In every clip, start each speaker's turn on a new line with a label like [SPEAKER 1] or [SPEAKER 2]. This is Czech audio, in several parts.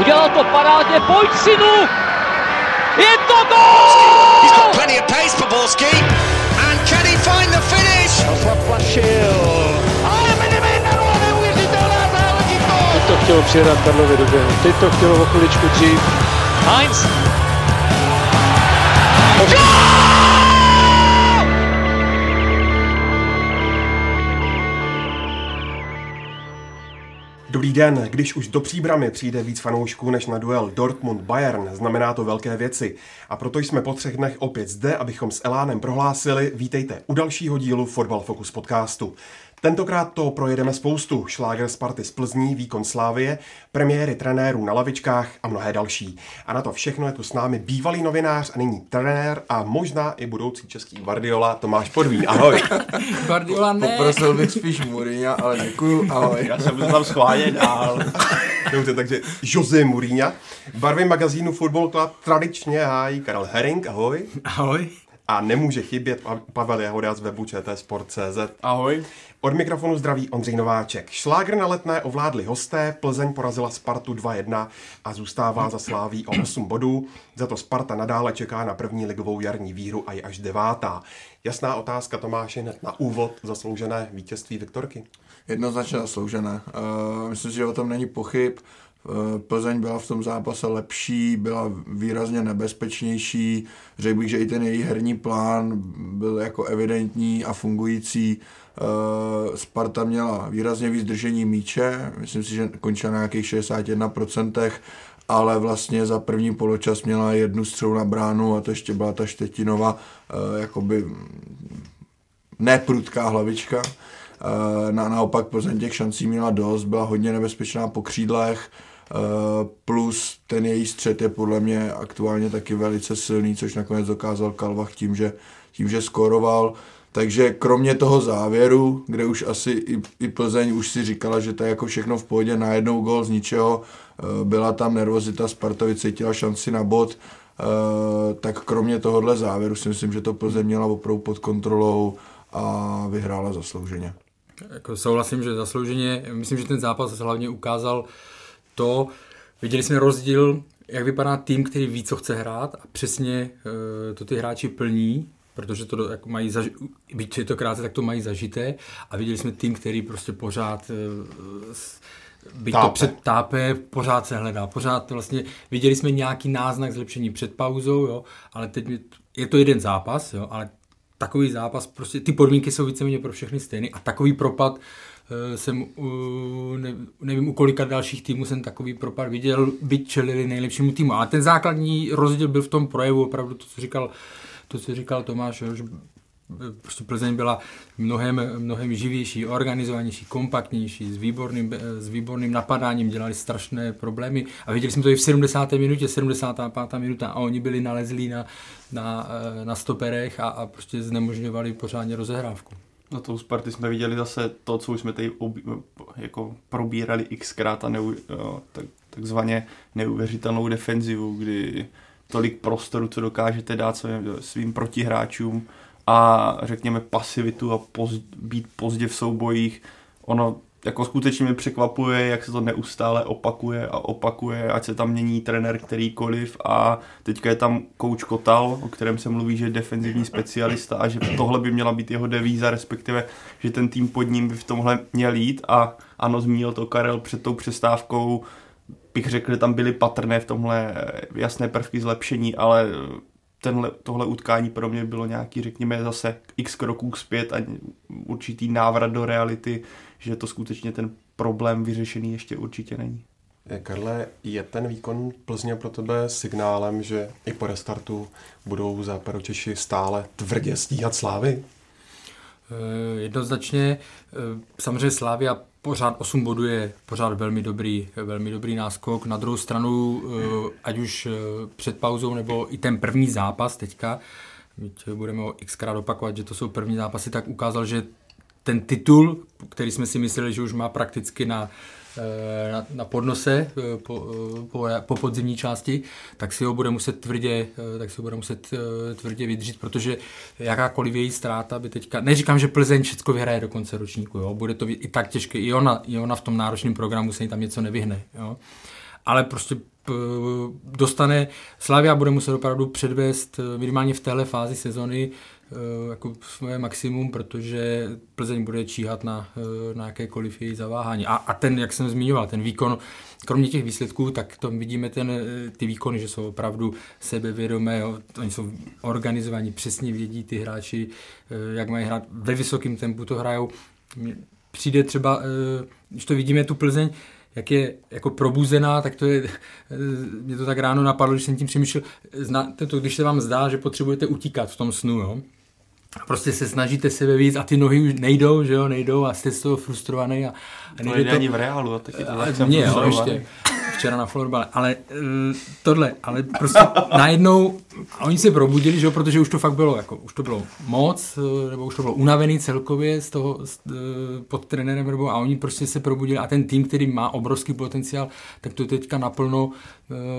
[SPEAKER 1] Udělal to parádně, pojď synu! Je to gol!
[SPEAKER 2] He's got plenty of pace for Borski. And can he find the finish?
[SPEAKER 1] Zaplašil.
[SPEAKER 2] Ale Minimino, neuvěřitelná záležitost!
[SPEAKER 3] Teď to chtělo přijedat Karlovi do běhu. Teď to chtělo o chviličku dřív.
[SPEAKER 1] Heinz.
[SPEAKER 4] Dobrý den, když už do příbramy přijde víc fanoušků než na duel Dortmund-Bayern, znamená to velké věci. A proto jsme po třech dnech opět zde, abychom s Elánem prohlásili, vítejte u dalšího dílu Fotbal Focus podcastu. Tentokrát to projedeme spoustu. Šláger Sparty z Plzní, výkon Slávie, premiéry trenérů na lavičkách a mnohé další. A na to všechno je tu s námi bývalý novinář a nyní trenér a možná i budoucí český Guardiola Tomáš Podvín. Ahoj.
[SPEAKER 5] Guardiola ne.
[SPEAKER 6] Poprosil bych spíš Mourinha, ale děkuju, ahoj.
[SPEAKER 7] Já jsem tam schválit dál.
[SPEAKER 4] Dobře, takže Jose Mourinho. Barvy magazínu Football Club tradičně hájí Karel Herring. Ahoj.
[SPEAKER 5] Ahoj.
[SPEAKER 4] A nemůže chybět Pa- Pavel Jahoda z webu Sport.cz.
[SPEAKER 7] Ahoj.
[SPEAKER 4] Od mikrofonu zdraví Ondřej Nováček. Šlágr na letné ovládli hosté, Plzeň porazila Spartu 2-1 a zůstává za Sláví o 8 bodů. Za to Sparta nadále čeká na první ligovou jarní výhru a je až devátá. Jasná otázka Tomáše hned na úvod zasloužené vítězství Viktorky.
[SPEAKER 6] Jednoznačně zasloužené. Uh, myslím si, že o tom není pochyb. Uh, Plzeň byla v tom zápase lepší, byla výrazně nebezpečnější. Řekl bych, že i ten její herní plán byl jako evidentní a fungující. Uh, Sparta měla výrazně víc držení míče, myslím si, že končila na nějakých 61%, ale vlastně za první poločas měla jednu střelu na bránu a to ještě byla ta Štetinova uh, jakoby neprudká hlavička. Eh, Na, naopak Plzeň těch šancí měla dost, byla hodně nebezpečná po křídlech, eh, plus ten její střed je podle mě aktuálně taky velice silný, což nakonec dokázal Kalvach tím, že, tím, že skoroval. Takže kromě toho závěru, kde už asi i, i Plzeň už si říkala, že to je jako všechno v pohodě, najednou gol z ničeho, eh, byla tam nervozita, Spartovi cítila šanci na bod, eh, tak kromě tohohle závěru si myslím, že to Plzeň měla opravdu pod kontrolou a vyhrála zaslouženě.
[SPEAKER 5] Jako souhlasím, že zaslouženě. Myslím, že ten zápas hlavně ukázal to, viděli jsme rozdíl, jak vypadá tým, který ví, co chce hrát a přesně uh, to ty hráči plní, protože to jako mají, zaži- byť je to krátce, tak to mají zažité a viděli jsme tým, který prostě pořád s- byť
[SPEAKER 4] Tápe.
[SPEAKER 5] to před tápe, pořád se hledá, pořád vlastně viděli jsme nějaký náznak zlepšení před pauzou, jo, ale teď je to jeden zápas, jo, ale takový zápas, prostě ty podmínky jsou víceméně pro všechny stejné a takový propad eh, jsem, u, ne, nevím u kolika dalších týmů jsem takový propad viděl, byť čelili nejlepšímu týmu. Ale ten základní rozdíl byl v tom projevu, opravdu to, co říkal, to, co říkal Tomáš, že prostě Plzeň byla mnohem, mnohem živější, organizovanější, kompaktnější, s výborným, s výborným napadáním, dělali strašné problémy a viděli jsme to i v 70. minutě, 75. minuta a oni byli nalezlí na, na, eh, na stoperech a, a prostě znemožňovali pořádně rozehrávku.
[SPEAKER 7] Na tou Sparty jsme viděli zase to, co už jsme tady ob, jako probírali xkrát a neu, tak, takzvaně neuvěřitelnou defenzivu, kdy tolik prostoru, co dokážete dát svým, svým protihráčům a řekněme pasivitu a poz, být pozdě v soubojích. Ono jako skutečně mě překvapuje, jak se to neustále opakuje a opakuje, ať se tam mění trenér kterýkoliv a teďka je tam kouč Kotal, o kterém se mluví, že je defenzivní specialista a že tohle by měla být jeho devíza, respektive, že ten tým pod ním by v tomhle měl jít a ano, zmínil to Karel před tou přestávkou, bych řekl, že tam byly patrné v tomhle jasné prvky zlepšení, ale tenhle, tohle utkání pro mě bylo nějaký, řekněme, zase x kroků zpět a určitý návrat do reality, že to skutečně ten problém vyřešený ještě určitě není.
[SPEAKER 4] Karle, je ten výkon Plzně pro tebe signálem, že i po restartu budou západočeši stále tvrdě stíhat slávy?
[SPEAKER 5] Eh, Jednoznačně, eh, samozřejmě Slavia pořád 8 bodů je pořád velmi dobrý, velmi dobrý náskok. Na druhou stranu, eh, ať už eh, před pauzou nebo i ten první zápas teďka, budeme ho xkrát opakovat, že to jsou první zápasy, tak ukázal, že ten titul, který jsme si mysleli, že už má prakticky na, na, na podnose eh, po, eh, po, po podzimní části, tak si ho bude muset tvrdě, eh, tak si ho bude muset eh, tvrdě vydřít, protože jakákoliv její ztráta by teďka, neříkám, že Plzeň všechno vyhraje do konce ročníku, jo, bude to i tak těžké, i ona, i ona v tom náročném programu se jí tam něco nevyhne, jo. ale prostě dostane, Slavia bude muset opravdu předvést eh, minimálně v téhle fázi sezony eh, jako svoje maximum, protože Plzeň bude číhat na, eh, na jakékoliv její zaváhání. A, a ten, jak jsem zmiňoval, ten výkon, kromě těch výsledků, tak tam vidíme ten, eh, ty výkony, že jsou opravdu sebevědomé, jo. oni jsou organizovaní, přesně vědí ty hráči, eh, jak mají hrát, ve vysokém tempu to hrajou. Přijde třeba, eh, když to vidíme tu Plzeň, jak je jako probuzená, tak to je, eh, mě to tak ráno napadlo, když jsem tím přemýšlel, znáte to, když se vám zdá, že potřebujete utíkat v tom snu, jo? Prostě se snažíte sebe víc a ty nohy už nejdou, že jo, nejdou a jste z toho frustrovaný a, a
[SPEAKER 7] To
[SPEAKER 5] nejde
[SPEAKER 7] nejde ani v reálu, a taky to tak jsem
[SPEAKER 5] mě, jo, ještě. Včera na florbale, ale uh, tohle, ale prostě najednou, a oni se probudili, že jo, protože už to fakt bylo, jako, už to bylo moc, eh, nebo už to bylo unavený celkově z toho, z, pod trenérem Vrbou a oni prostě se probudili a ten tým, který má obrovský potenciál, tak to teďka naplno,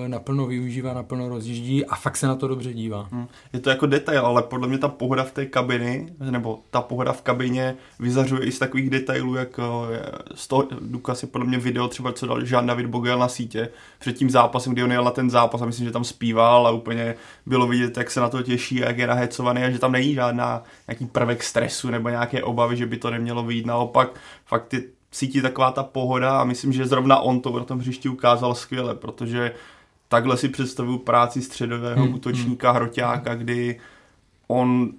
[SPEAKER 5] naplno využívá, naplno rozjíždí a fakt se na to dobře dívá.
[SPEAKER 7] Hm. Je to jako detail, ale podle mě ta pohoda v té kabiny, nebo ta pohoda v kabině vyzařuje i z takových detailů, jako je, z toho, důkaz je podle mě video třeba, co dal Jean David Bogel na sítě před tím zápasem, kdy on jel na ten zápas a myslím, že tam zpíval a úplně bylo vidět, jak se na to těší a jak je nahecovaný a že tam není žádná nějaký prvek stresu nebo nějaké obavy, že by to nemělo vyjít. Naopak fakt cítí taková ta pohoda a myslím, že zrovna on to na tom hřišti ukázal skvěle, protože takhle si představuju práci středového
[SPEAKER 5] Hmm,
[SPEAKER 7] útočníka, hroťáka, kdy on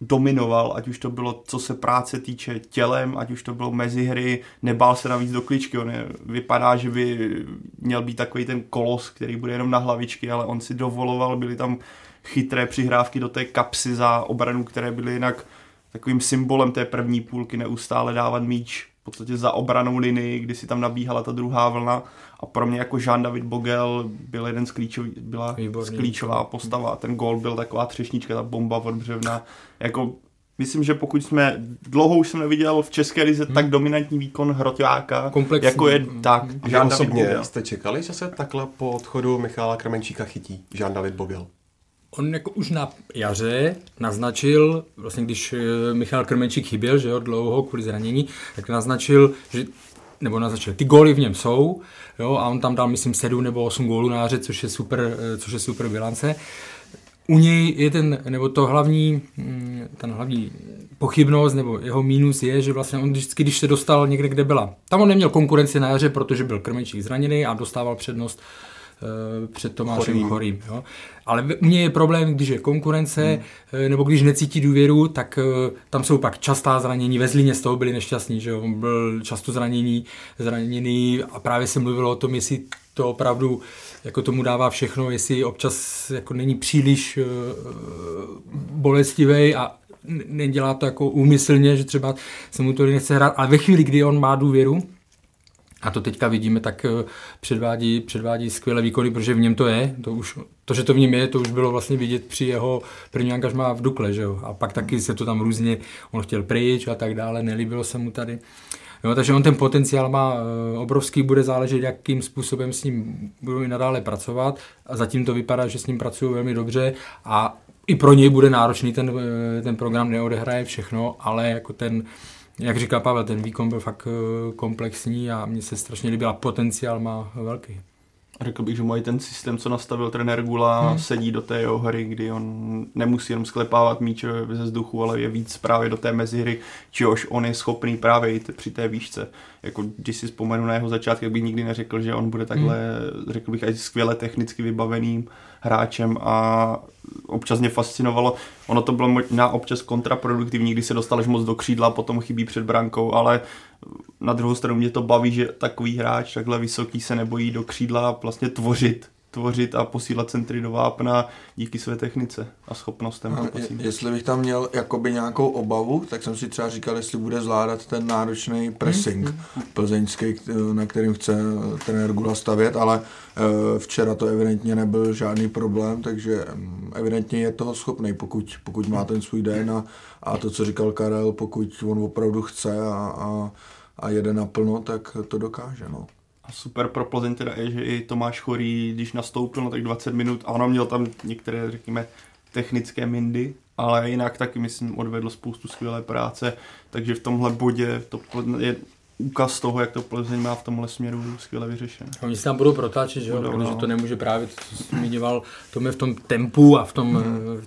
[SPEAKER 7] dominoval, ať už to bylo, co se práce týče tělem, ať už to bylo mezi hry, nebál se navíc do kličky, on je, vypadá, že by měl být takový ten kolos, který bude jenom na hlavičky, ale on si dovoloval, byly tam chytré přihrávky do té kapsy za obranu, které byly jinak takovým symbolem té první půlky, neustále dávat míč podstatě za obranou linii, kdy si tam nabíhala ta druhá vlna a pro mě jako Jean-David Bogel byl jeden z klíčový, byla
[SPEAKER 5] Výborný.
[SPEAKER 7] klíčová postava. Ten gol byl taková třešnička, ta bomba od břevna. Jako, myslím, že pokud jsme, dlouho už jsem neviděl v České lize hmm. tak dominantní výkon hroťáka,
[SPEAKER 5] Komplexní.
[SPEAKER 7] jako je
[SPEAKER 5] Hmm.
[SPEAKER 7] tak.
[SPEAKER 4] Vy
[SPEAKER 7] Jean-David
[SPEAKER 4] osobně
[SPEAKER 7] Bogel.
[SPEAKER 4] jste čekali, že se takhle po odchodu Michala Krmenčíka chytí Jean-David Bogel?
[SPEAKER 5] On jako už na jaře naznačil, vlastně když eh, Michal Krmenčík chyběl, že jo, dlouho kvůli zranění, tak naznačil, že nebo naznačil, ty góly v něm jsou, jo, a on tam dal, myslím, 7 nebo 8 gólů na jaře, což je super, eh, což je super bilance. U něj je ten, nebo to hlavní, mm, ten hlavní pochybnost, nebo jeho mínus je, že vlastně on vždycky, když se dostal někde, kde byla, tam on neměl konkurenci na jaře, protože byl Krmenčík zraněný a dostával přednost před Tomášem
[SPEAKER 4] Chorým.
[SPEAKER 5] Chorým. jo. Ale u něj je problém, když je konkurence, hmm. nebo když necítí důvěru, tak eh, tam jsou pak častá zranění. Ve Zlíně z toho byli nešťastní, že. On byl často zranění, zraněný a právě se mluvilo o tom, jestli to opravdu jako tomu dává všechno, jestli občas jako není příliš uh, bolestivý a nedělá to jako úmyslně, že třeba se mu to nechce hrát, ale ve chvíli, kdy on má důvěru, a to teďka vidíme, tak eh, předvádí, předvádí skvělé výkony, protože v něm to je. To, už, to, že to v něm je, to už bylo vlastně vidět při jeho první angažmá v Dukle. Že jo? A pak taky se to tam různě, on chtěl pryč a tak dále, nelíbilo se mu tady. Jo, takže on ten potenciál má eh, obrovský, bude záležet, jakým způsobem s ním budou i nadále pracovat. A zatím to vypadá, že s ním pracují velmi dobře a i pro něj bude náročný ten, eh, ten program, neodehraje všechno, ale jako ten, jak říká Pavel, ten výkon byl fakt eh, komplexní a mně se strašně líbil a potenciál má velký.
[SPEAKER 7] Řekl bych, že mají ten systém, co nastavil trenér Gula, hmm. sedí do té jeho hry, kdy on nemusí jenom sklepávat míče ze vzduchu, ale je víc právě do té mezihry, čehož on je schopný právě i t- při té výšce. Jako když si vzpomenu na jeho začátek, bych nikdy neřekl, že on bude takhle, hmm. řekl bych, aj skvěle technicky vybaveným hráčem a občas mě fascinovalo. Ono to bylo možná občas kontraproduktivní, když se dostal až moc do křídla, potom chybí před brankou, ale na druhou stranu mě to baví, že takový hráč takhle vysoký se nebojí do křídla vlastně tvořit tvořit a posílat centry do vápna díky své technice a schopnostem.
[SPEAKER 6] A je- jestli bych tam měl jakoby nějakou obavu, tak jsem si třeba říkal, jestli bude zvládat ten náročný pressing plzeňský, k- na kterým chce trenér Gula stavět, ale eh, včera to evidentně nebyl žádný problém, takže mm, evidentně je toho schopný, pokud, pokud má ten svůj den a, a to, co říkal Karel, pokud on opravdu chce a, a, a jede naplno, tak to dokáže. No.
[SPEAKER 7] A super pro Plzeň teda je, že i Tomáš Chorý, když nastoupil, no tak 20 minut, a ono měl tam některé, řekněme, technické mindy, ale jinak taky, myslím, odvedl spoustu skvělé práce, takže v tomhle bodě to je úkaz toho, jak to Plzeň má v tomhle směru skvěle vyřešené.
[SPEAKER 5] Oni se tam budou protáčet, že jo?
[SPEAKER 7] Budou,
[SPEAKER 5] protože
[SPEAKER 7] no.
[SPEAKER 5] to nemůže právě, co zmiňoval, to je v tom tempu a v tom hmm.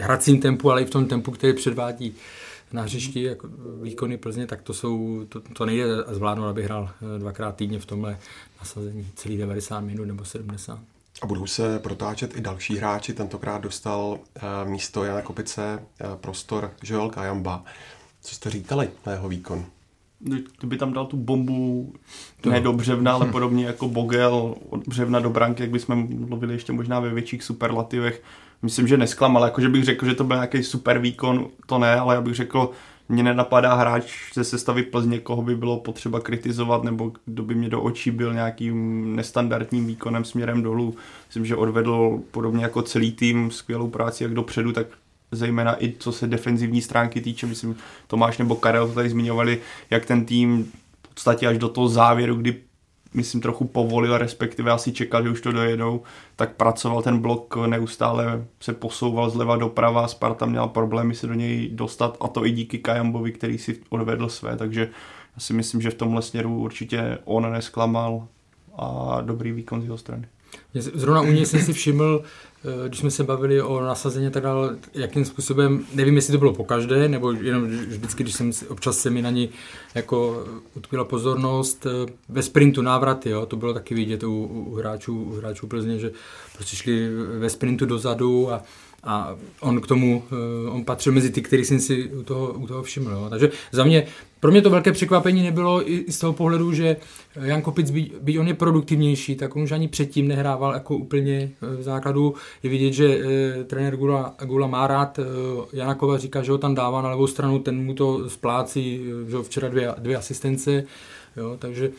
[SPEAKER 5] hracím tempu, ale i v tom tempu, který předvádí na hřišti jako výkony Plzně, tak to jsou, to, to nejde zvládnout, aby hrál eh, dvakrát týdně v tomhle nasazení celý 90 minut nebo 70.
[SPEAKER 4] A budou se protáčet i další hráči. Tentokrát dostal uh, místo Jana Kopice uh, prostor Joel Kajamba. Co jste říkali na jeho výkon?
[SPEAKER 7] Kdyby tam dal tu bombu to. ne do břevna, ale podobně jako Bogel od břevna do branky, jak bychom mluvili ještě možná ve větších superlativech. Myslím, že nesklamal, jakože bych řekl, že to byl nějaký super výkon, to ne, ale já bych řekl, mně nenapadá hráč ze sestavy Plzně, koho by bylo potřeba kritizovat, nebo kdo by mě do očí byl nějakým nestandardním výkonem směrem dolů. Myslím, že odvedl podobně jako celý tým skvělou práci jak dopředu, tak zejména i co se defenzivní stránky týče, myslím, Tomáš nebo Karel to tady zmiňovali, jak ten tým v podstatě až do toho závěru, kdy myslím trochu povolil, respektive asi čekal, že už to dojedou, tak pracoval ten blok, neustále se posouval zleva doprava, Sparta měla problémy se do něj dostat a to i díky Kajambovi, který si odvedl své, takže já si myslím, že v tomhle směru určitě on nesklamal a dobrý výkon z jeho strany.
[SPEAKER 5] Zrovna u něj jsem si všiml, eh, když jsme se bavili o nasazení tak dále, jakým způsobem, nevím, jestli to bylo po každé, nebo jenom vždycky, když jsem občas se mi na ní jako utkvěla pozornost, eh, ve sprintu návraty, jo, to bylo taky vidět u, u hráčů, u hráčů Plzně, že prostě šli ve sprintu dozadu a a on k tomu, eh, on patřil mezi ty, který jsem si u toho, u toho všiml. Jo. Takže za mě, pro mě to velké překvapení nebylo i z toho pohledu, že Jan Kopic, by, by on je produktivnější, tak on už ani předtím nehrával jako úplně eh, v základu. Je vidět, že e, trenér Gula, Gula má rád, e, Janakova říká, že ho tam dává na levou stranu, ten mu to splácí, že včera dvě, dvě asistence, jo, takže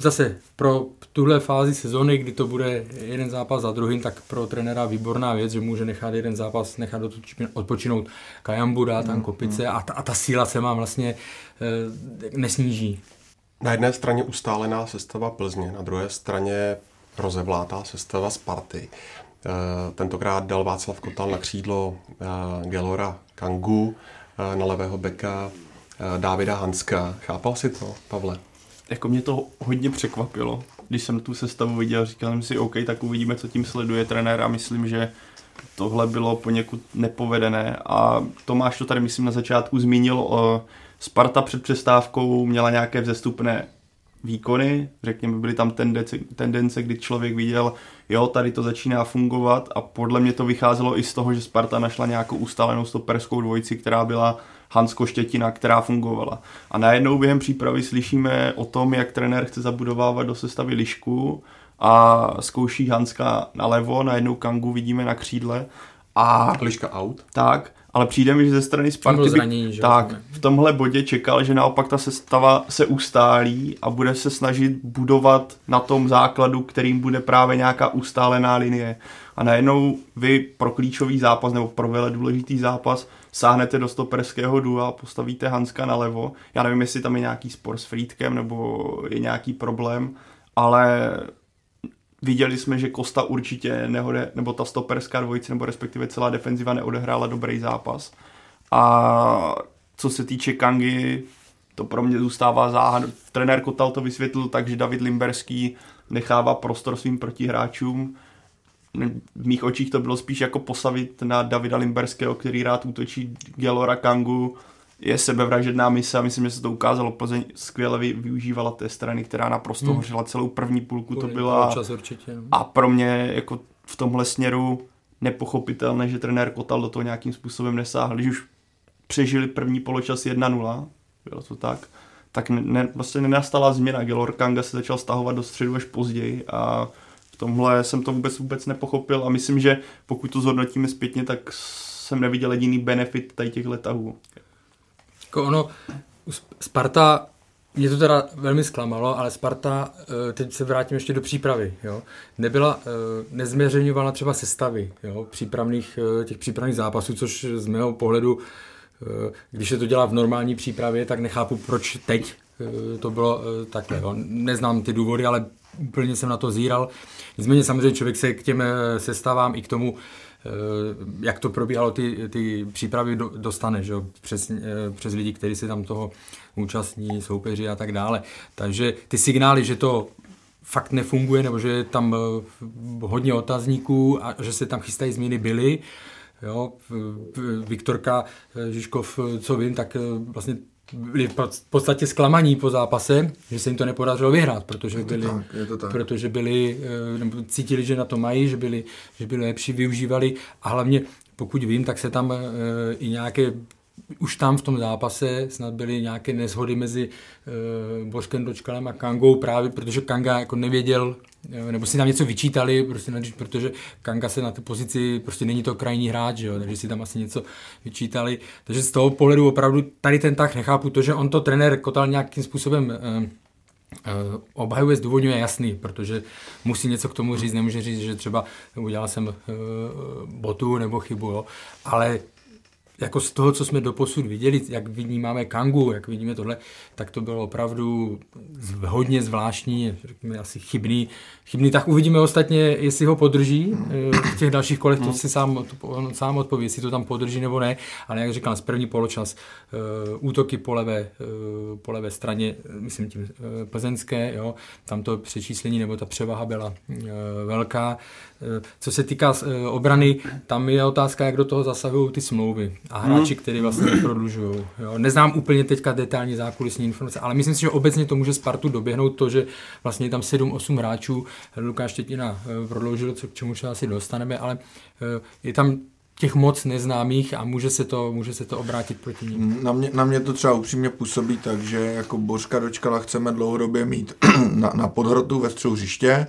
[SPEAKER 5] Zase pro tuhle fázi sezóny, kdy to bude jeden zápas za druhým, tak pro trenéra výborná věc, že může nechat jeden zápas, nechat odpočinout Kajambu, dát tam mm, kopice mm. a ta, a ta síla se vám vlastně e, nesníží.
[SPEAKER 4] Na jedné straně ustálená sestava Plzně, na druhé straně rozevlátá sestava Sparty. E, tentokrát dal Václav Kotal na křídlo e, Gelora Kangu, e, na levého beka e, Dávida Hanska. Chápal si to, Pavle?
[SPEAKER 7] jako mě to hodně překvapilo, když jsem tu sestavu viděl, říkal jsem si, OK, tak uvidíme, co tím sleduje trenér. A myslím, že tohle bylo poněkud nepovedené. A Tomáš to tady, myslím, na začátku zmínil, Sparta před přestávkou měla nějaké vzestupné výkony, řekněme, byly tam tendence, tendence, kdy člověk viděl, jo, tady to začíná fungovat. A podle mě to vycházelo i z toho, že Sparta našla nějakou ustálenou stoperskou dvojici, která byla Hansko Štětina, která fungovala. A najednou během přípravy slyšíme o tom, jak trenér chce zabudovávat do sestavy lišku a zkouší Hanska nalevo, najednou Kangu vidíme na křídle a...
[SPEAKER 4] Liška out.
[SPEAKER 7] Tak, ale přijde mi, že ze strany Sparty
[SPEAKER 5] zranění, že
[SPEAKER 7] tak, v tomhle bodě čekal, že naopak ta sestava se ustálí a bude se snažit budovat na tom základu, kterým bude právě nějaká ustálená linie. A najednou vy pro klíčový zápas nebo pro vele důležitý zápas sáhnete do stoperského dua, postavíte Hanska nalevo. Já nevím, jestli tam je nějaký spor s Friedkem nebo je nějaký problém, ale viděli jsme, že Kosta určitě nehode, nebo ta stoperská dvojice, nebo respektive celá defenziva neodehrála dobrý zápas. A co se týče Kangy, to pro mě zůstává záhad. Trenér Kotal to vysvětlil tak, že David Limberský nechává prostor svým protihráčům v mých očích to bylo spíš jako posavit na Davida Limberského, který rád útočí Gelora Kangu, je sebevražedná mise a myslím, že se to ukázalo. Plzeň skvěle využívala té strany, která naprosto hmm. hořela celou první půlku to byla.
[SPEAKER 5] Čas určitě, no.
[SPEAKER 7] A pro mě jako v tomhle směru nepochopitelné, že trenér Kotal do toho nějakým způsobem nesáhl. Když už přežili první poločas 1-0, bylo to tak, tak ne, vlastně nenastala změna. Gelor Kanga se začal stahovat do středu až později a tomhle jsem to vůbec vůbec nepochopil a myslím, že pokud to zhodnotíme zpětně, tak jsem neviděl jediný benefit tady těch letahů.
[SPEAKER 5] Jako ono, Sparta, mě to teda velmi zklamalo, ale Sparta, eh, teď se vrátím ještě do přípravy, jo, nebyla, eh, nezměřeňovala třeba sestavy, jo, přípravných, eh, těch přípravných zápasů, což z mého pohledu, když se to dělá v normální přípravě, tak nechápu, proč teď to bylo takhle. Jo. Neznám ty důvody, ale úplně jsem na to zíral. Nicméně samozřejmě člověk se k těm eh, sestavám i k tomu jak to probíhalo, ty, ty přípravy do, dostane, že jo, přes, přes lidi, kteří se tam toho účastní, soupeři a tak dále. Takže ty signály, že to fakt nefunguje, nebo že je tam hodně otazníků a že se tam chystají změny, byly. Jo, Viktorka Žižkov, co vím, tak vlastně byli v podstatě zklamaní po zápase, že se jim to nepodařilo vyhrát, protože byli,
[SPEAKER 6] tak,
[SPEAKER 5] protože byli eh, cítili, že na to mají, že byli, že byli lepší, využívali. A hlavně pokud vím, tak se tam e, i nějaké už tam v tom zápase snad byly nějaké neshody mezi e, Bořkem Dočkalem a Kangou právě, protože Kanga jako nevěděl, nebo si tam něco vyčítali, prostě, protože Kanga se na té pozici, prostě není to krajní hráč, jo, takže si tam asi něco vyčítali. Takže z toho pohledu opravdu tady ten tak nechápu, to, že on to trenér Kotal nějakým způsobem e, obhajuje, zdůvodňuje jasný, protože musí něco k tomu říct, nemůže říct, že třeba udělal jsem botu nebo chybu, jo. ale jako z toho, co jsme doposud viděli, jak vnímáme Kangu, jak vidíme tohle, tak to bylo opravdu hodně zvláštní, řekněme asi chybný. Chybný, tak uvidíme ostatně, jestli ho podrží eh, v těch dalších kolech, to hmm. si sám, on sám odpoví, jestli to tam podrží nebo ne, ale jak říkám, z první poločas uh, útoky po levé, uh, po levé straně, myslím tím plzeňské, jo, tam to přečíslení nebo ta převaha byla velká. Uh, co se týká uh, obrany, tam je otázka, jak do toho zasahují ty smlouvy a hráči, hmm. který vlastně prodlužují. Neznám úplně teďka detailní zákulisní informace, ale myslím si, že obecně to může Spartu doběhnout to, že vlastně je tam 7-8 hráčů, Lukáš Štětina eh, prodloužil, co k čemu se asi dostaneme, ale eh, je tam těch moc neznámých a může se to, může se to obrátit proti ním.
[SPEAKER 6] Na mě, na mě to třeba upřímně působí tak, že jako Božka dočkala chceme dlouhodobě mít na, na podhrotu ve střehu hřiště,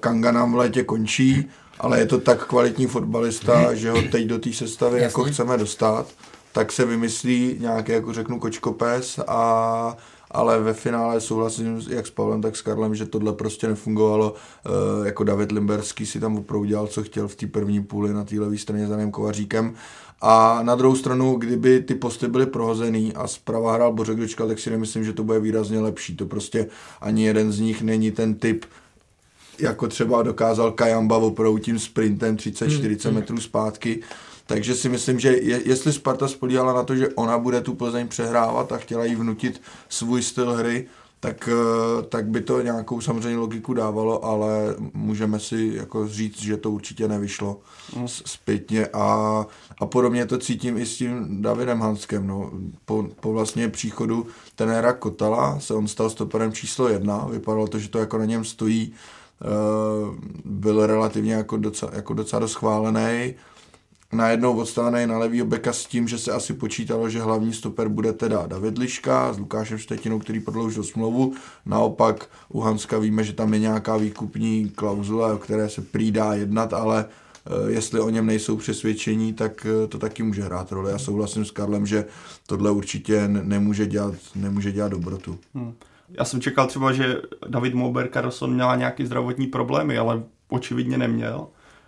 [SPEAKER 6] Kanga nám v létě končí, ale je to tak kvalitní fotbalista, že ho teď do té sestavy Jasně. jako chceme dostat, tak se vymyslí nějaký, jako řeknu, kočkopes a ale ve finále souhlasím jak s Pavlem, tak s Karlem, že tohle prostě nefungovalo. E, jako David Limberský si tam opravdu dělal, co chtěl v té první půli na té levé straně za Danem Kovaříkem. A na druhou stranu, kdyby ty posty byly prohozený a zprava hrál Bořek Dočkal, tak si nemyslím, že to bude výrazně lepší. To prostě ani jeden z nich není ten typ jako třeba dokázal Kajamba opravdu tím sprintem 30-40 hmm. metrů zpátky. Takže si myslím, že je, jestli Sparta spolíhala na to, že ona bude tu Plzeň přehrávat a chtěla jí vnutit svůj styl hry, tak, eh, tak by to nějakou samozřejmě logiku dávalo, ale můžeme si jako říct, že to určitě nevyšlo mm. zpětně a, a podobně to cítím i s tím Davidem Hanskem. No. Po, po vlastně příchodu tenéra Kotala se on stal stoperem číslo jedna, vypadalo to, že to jako na něm stojí byl relativně jako docela, jako docela dost chválený. Najednou odstavený na levýho beka s tím, že se asi počítalo, že hlavní stoper bude teda David Liška s Lukášem Štetinou, který prodloužil smlouvu. Naopak u Hanska víme, že tam je nějaká výkupní klauzule, o které se přidá jednat, ale eh, jestli o něm nejsou přesvědčení, tak eh, to taky může hrát roli. Já souhlasím s Karlem, že tohle určitě nemůže dělat, nemůže dělat dobrotu. Hmm.
[SPEAKER 7] Já jsem čekal třeba, že David Mober Carlson měla nějaké zdravotní problémy, ale očividně neměl.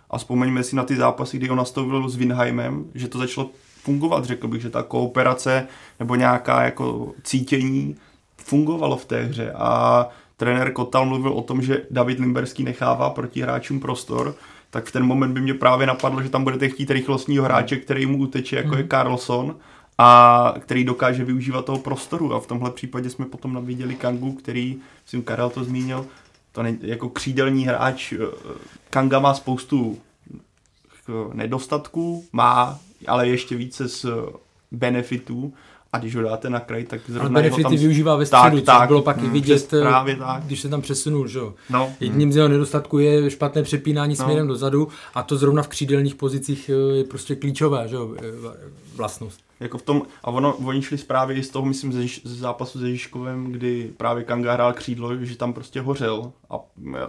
[SPEAKER 7] A vzpomeňme si na ty zápasy, kdy on nastoupil s Winheimem, že to začalo fungovat, řekl bych, že ta kooperace nebo nějaká jako cítění fungovalo v té hře a trenér Kotal mluvil o tom, že David Limberský nechává proti hráčům prostor, tak v ten moment by mě právě napadlo, že tam budete chtít rychlostního hráče, který mu uteče, jako je mhm. Carlson a který dokáže využívat toho prostoru a v tomhle případě jsme potom viděli Kangu, který, myslím Karel to zmínil, to ne, jako křídelní hráč, eh, Kanga má spoustu eh, nedostatků, má ale ještě více z benefitů a když ho dáte na kraj, tak
[SPEAKER 5] zrovna Ale benefity tam... využívá ve středu, tak, tak, bylo pak hmm, vidět,
[SPEAKER 7] eh, právě tak.
[SPEAKER 5] když se tam přesunul. Že? No. Jedním z jeho nedostatků je špatné přepínání no. směrem dozadu a to zrovna v křídelních pozicích je prostě klíčová že? vlastnost.
[SPEAKER 7] Jako v tom, a ono, oni šli zprávy z toho, myslím, ze, ze zápasu se Žižkovem, kdy právě Kanga hrál křídlo, že tam prostě hořel. A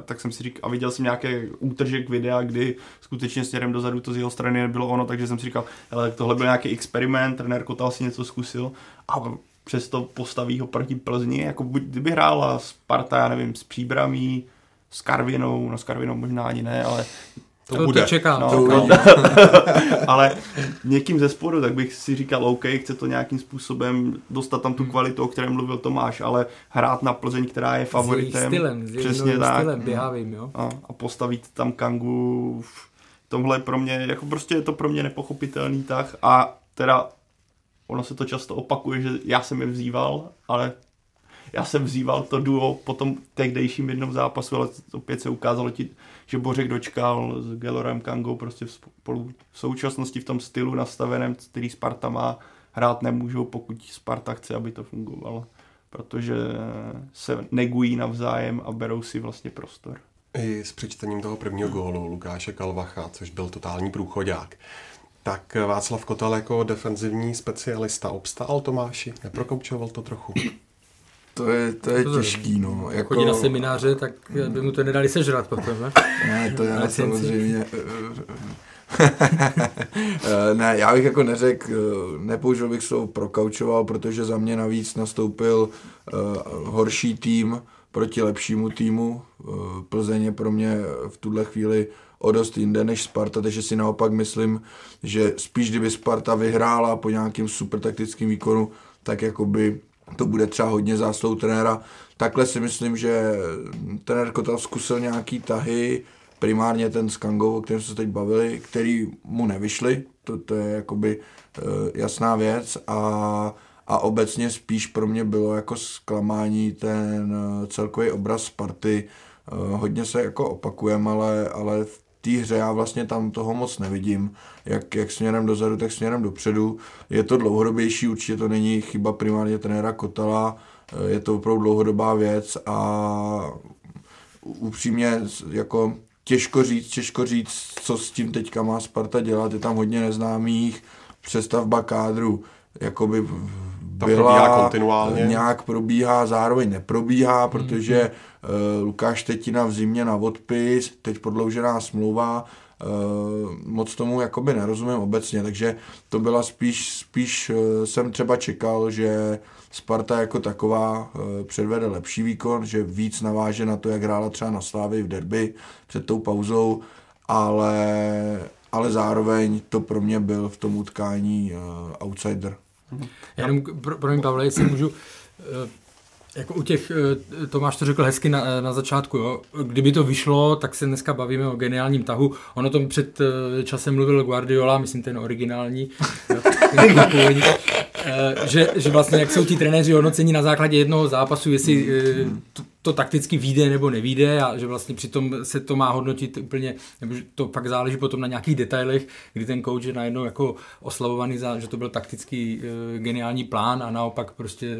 [SPEAKER 7] tak jsem si říkal, a viděl jsem nějaké útržek videa, kdy skutečně směrem dozadu to z jeho strany nebylo ono, takže jsem si říkal, ale tohle byl nějaký experiment, trenér Kotal si něco zkusil a přesto postaví ho proti Plzni, jako buď kdyby hrála Sparta, já nevím, s Příbramí, s Karvinou, no s Karvinou možná ani ne, ale
[SPEAKER 5] to, to bude. To čekám. No, to
[SPEAKER 7] no. ale někým ze spodu, tak bych si říkal, OK, chce to nějakým způsobem dostat tam tu hmm. kvalitu, o které mluvil Tomáš, ale hrát na Plzeň, která je favoritem.
[SPEAKER 5] S stylem, s přesně tak. stylem běhavým, jo.
[SPEAKER 7] A, a postavit tam Kangu tomhle pro mě, jako prostě je to pro mě nepochopitelný tah a teda ono se to často opakuje, že já jsem je vzýval, ale já jsem vzýval to duo po tom tehdejším jednom zápasu, ale opět se ukázalo ti, že Bořek dočkal s Gelorem Kangou prostě spolu v současnosti v tom stylu nastaveném, který Sparta má, hrát nemůžou, pokud Sparta chce, aby to fungovalo. Protože se negují navzájem a berou si vlastně prostor.
[SPEAKER 4] I s přečtením toho prvního gólu Lukáše Kalvacha, což byl totální průchodák. Tak Václav Kotal jako defenzivní specialista obstál Tomáši? Neprokoučoval to trochu?
[SPEAKER 6] To je, to je to těžký, no.
[SPEAKER 5] Jako... Chodí na semináře, tak by mu to nedali sežrat potom, ne?
[SPEAKER 6] Ne, to já samozřejmě... ne, já bych jako neřekl, nepoužil bych slovo prokaučoval, protože za mě navíc nastoupil horší tým proti lepšímu týmu. Plzeň je pro mě v tuhle chvíli o dost jinde než Sparta, takže si naopak myslím, že spíš kdyby Sparta vyhrála po nějakým super taktickým výkonu, tak jakoby to bude třeba hodně zásluhou trenéra. Takhle si myslím, že trenér Kotal zkusil nějaký tahy, primárně ten s Kangou, o kterém se teď bavili, který mu nevyšly, to, to je jakoby uh, jasná věc. A, a obecně spíš pro mě bylo jako zklamání ten uh, celkový obraz Sparty, uh, hodně se jako opakujeme, ale, ale v té hře já vlastně tam toho moc nevidím, jak, jak směrem dozadu, tak směrem dopředu. Je to dlouhodobější, určitě to není chyba primárně trenéra Kotala, je to opravdu dlouhodobá věc a upřímně jako těžko říct, těžko říct, co s tím teďka má Sparta dělat, je tam hodně neznámých, přestavba kádru, jakoby byla,
[SPEAKER 4] probíhá kontinuálně.
[SPEAKER 6] nějak probíhá, zároveň neprobíhá, protože mm-hmm. uh, Lukáš Tetina v zimě na odpis, teď prodloužená smlouva, uh, moc tomu jakoby nerozumím obecně, takže to byla spíš, spíš uh, jsem třeba čekal, že Sparta jako taková předvede lepší výkon, že víc naváže na to, jak hrála třeba na Slávy v derby před tou pauzou, ale, ale zároveň to pro mě byl v tom utkání outsider.
[SPEAKER 5] Já jenom, pro, pro mě, Pavle, jestli můžu, eh, jako u těch, eh, Tomáš to řekl hezky na, na začátku, jo. kdyby to vyšlo, tak se dneska bavíme o geniálním tahu. Ono tom před eh, časem mluvil Guardiola, myslím ten originální, že, že vlastně jak jsou ti trenéři hodnocení na základě jednoho zápasu, jestli to, takticky vyjde nebo nevíde a že vlastně přitom se to má hodnotit úplně, nebo že to pak záleží potom na nějakých detailech, kdy ten coach je najednou jako oslavovaný za, že to byl taktický e, geniální plán a naopak prostě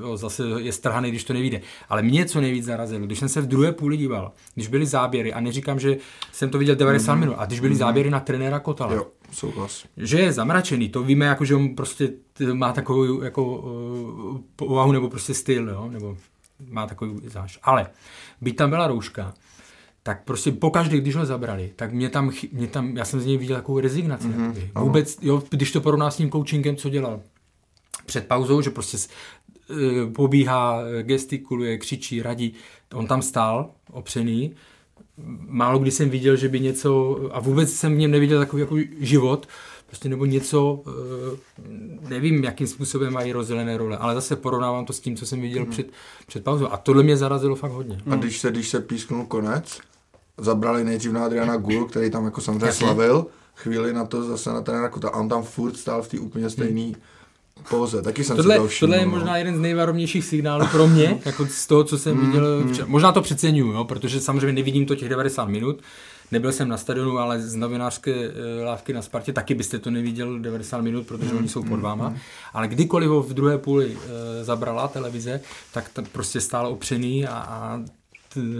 [SPEAKER 5] jo, zase je strhaný, když to nevíde. Ale mě co nejvíc zarazilo, když jsem se v druhé půli díval, když byly záběry, a neříkám, že jsem to viděl 90 mm-hmm. minut, a když byly mm-hmm. záběry na trenéra Kotala,
[SPEAKER 6] jo, souhlas.
[SPEAKER 5] že je zamračený, to víme, jako, že on prostě má takovou jako, uh, povahu nebo prostě styl, jo, nebo má takový záž. Ale byť tam byla rouška, tak prostě pokaždé, když ho zabrali, tak mě tam, mě tam já jsem z něj viděl takovou rezignaci. Mm-hmm. Vůbec, jo, když to porovná s tím coachingem, co dělal před pauzou, že prostě e, pobíhá, gestikuluje, křičí, radí. On tam stál, opřený. Málo kdy jsem viděl, že by něco, a vůbec jsem v něm neviděl takový jako život, prostě nebo něco, eh, nevím, jakým způsobem mají rozdělené role, ale zase porovnávám to s tím, co jsem viděl hmm. před, před pauzou. A tohle mě zarazilo fakt hodně.
[SPEAKER 6] A když se, když se písknul konec, zabrali nejdřív na Adriana Gul, který tam jako samozřejmě Jasně. slavil, chvíli na to zase na trenéra Kuta a on tam furt stál v té úplně stejný hmm. Poze, taky jsem
[SPEAKER 5] tohle,
[SPEAKER 6] si
[SPEAKER 5] tohle je možná jeden z nejvarovnějších signálů pro mě, jako z toho, co jsem hmm, viděl. Hmm. Možná to přeceňuju, jo, protože samozřejmě nevidím to těch 90 minut, Nebyl jsem na stadionu, ale z novinářské eh, lávky na Spartě taky byste to neviděl 90 minut, protože mm, oni jsou pod váma. Mm, ale kdykoliv ho v druhé půli e, zabrala televize, tak to prostě stál opřený a, a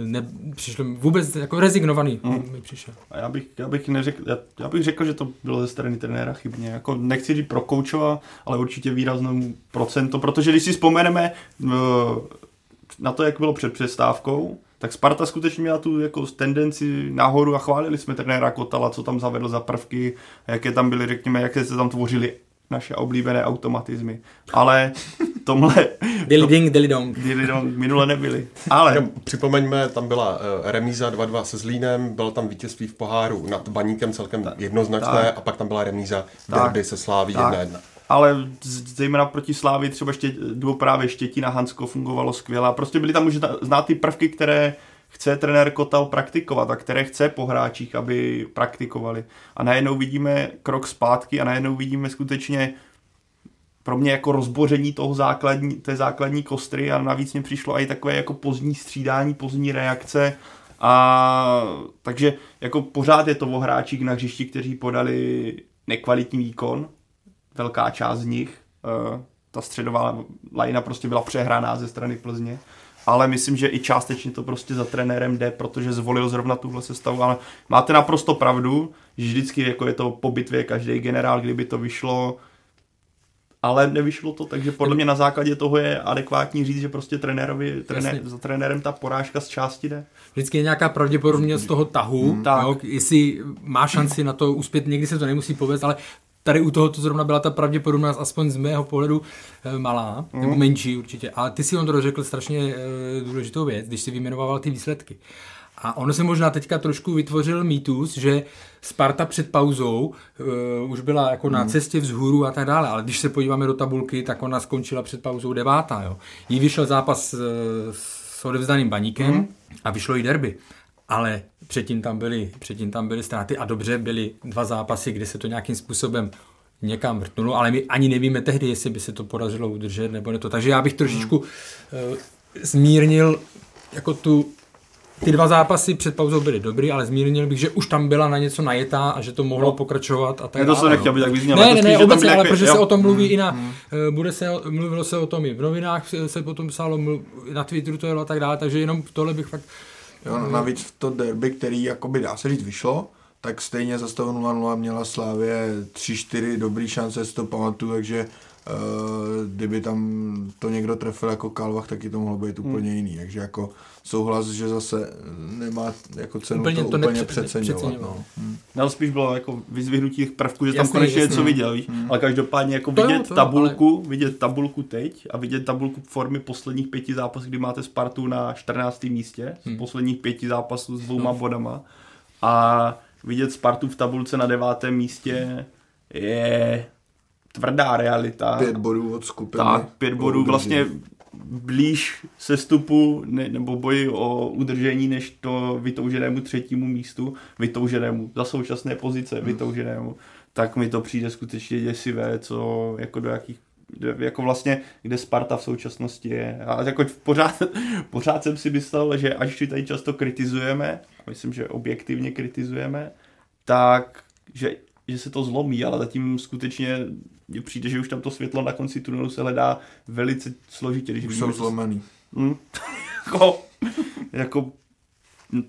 [SPEAKER 5] ne, přišlo vůbec jako rezignovaný mm. mi přišel.
[SPEAKER 7] A já bych, já bych neřekl, já, já, bych řekl, že to bylo ze strany trenéra chybně. Jako nechci říct pro koučova, ale určitě výraznou procento, protože když si vzpomeneme eh, na to, jak bylo před přestávkou, tak Sparta skutečně měla tu jako tendenci nahoru a chválili jsme trenéra Kotala, co tam zavedl za prvky, jaké tam byly, řekněme, jaké se tam tvořily naše oblíbené automatizmy. Ale tomhle...
[SPEAKER 5] Dili ding, dili dong.
[SPEAKER 7] Dili dong, minule nebyly. Ale... Jenom
[SPEAKER 4] připomeňme, tam byla uh, remíza 2-2 se Zlínem, bylo tam vítězství v poháru nad Baníkem celkem tak, jednoznačné tak, a pak tam byla remíza derby se Sláví 1-1
[SPEAKER 7] ale zejména proti Slávy třeba ště, právě Štětina Hansko fungovalo skvěle. Prostě byly tam už znát ty prvky, které chce trenér Kotal praktikovat a které chce po hráčích, aby praktikovali. A najednou vidíme krok zpátky a najednou vidíme skutečně pro mě jako rozboření toho základní, té základní kostry a navíc mě přišlo i takové jako pozdní střídání, pozdní reakce a takže jako pořád je to o hráčích na hřišti, kteří podali nekvalitní výkon, velká část z nich, uh, ta středová lajna prostě byla přehraná ze strany Plzně, ale myslím, že i částečně to prostě za trenérem jde, protože zvolil zrovna tuhle sestavu, ale máte naprosto pravdu, že vždycky jako je to po bitvě každý generál, kdyby to vyšlo, ale nevyšlo to, takže podle mě na základě toho je adekvátní říct, že prostě trenérovi, trenér, za trenérem ta porážka z části jde.
[SPEAKER 5] Vždycky je nějaká pravděpodobnost z toho tahu, hmm, tak. Jo, jestli má šanci na to uspět, někdy se to nemusí povést, ale tady u toho to zrovna byla ta pravděpodobnost, aspoň z mého pohledu, eh, malá, mm. nebo menší určitě. Ale ty si on to řekl strašně eh, důležitou věc, když si vyjmenovával ty výsledky. A ono se možná teďka trošku vytvořil mýtus, že Sparta před pauzou uh, už byla jako na hmm. cestě vzhůru a tak dále, ale když se podíváme do tabulky, tak ona skončila před pauzou devátá. Jo. Jí vyšel zápas uh, s odevzdaným baníkem mm. a vyšlo i derby. Ale předtím tam, byly, předtím tam byly ztráty a dobře byly dva zápasy, kde se to nějakým způsobem někam vrtnulo, ale my ani nevíme tehdy, jestli by se to podařilo udržet nebo ne to. Takže já bych trošičku uh, zmírnil jako tu ty dva zápasy před pauzou byly dobrý, ale zmírnil bych, že už tam byla na něco najetá a že to mohlo no. pokračovat. A
[SPEAKER 7] tak to jsem nechtěl, aby tak vyznělo.
[SPEAKER 5] Ne, ne, ne, obecně, ale protože se o tom mluví hmm. i na, hmm. bude se, mluvilo se o tom i v novinách, se potom psalo, na Twitteru to jelo a tak dále, takže jenom tohle bych fakt...
[SPEAKER 6] Jo, no, navíc v to derby, který jakoby dá se říct vyšlo, tak stejně za 0-0 měla Slávě 3-4 dobrý šance, si to pamatuju, takže kdyby tam to někdo trefil jako Kalvach, taky to mohlo být úplně hmm. jiný. Takže jako souhlas, že zase nemá jako cenu úplně to, to úplně přeceňovat. No.
[SPEAKER 7] Hmm. No, spíš bylo jako vyzvihnutí těch prvků, že jasný, tam konečně něco viděl, víš? Hmm. ale každopádně jako to vidět jo, to, tabulku, ale... vidět tabulku teď a vidět tabulku formy posledních pěti zápasů, kdy máte Spartu na 14. místě, hmm. z posledních pěti zápasů s dvouma hmm. bodama a vidět Spartu v tabulce na devátém místě je tvrdá realita.
[SPEAKER 6] Pět bodů od skupiny.
[SPEAKER 7] Tak, pět bodů vlastně blíž sestupu ne, nebo boji o udržení než to vytouženému třetímu místu, vytouženému za současné pozice, hmm. vytouženému, tak mi to přijde skutečně děsivé, co jako do jakých jako vlastně, kde Sparta v současnosti je. A jako pořád, pořád jsem si myslel, že až tady často kritizujeme, myslím, že objektivně kritizujeme, tak že že se to zlomí, ale zatím skutečně mně přijde, že už tam to světlo na konci tunelu se hledá velice složitě. Když
[SPEAKER 6] už jsou zlomený.
[SPEAKER 7] Hmm, jako, jako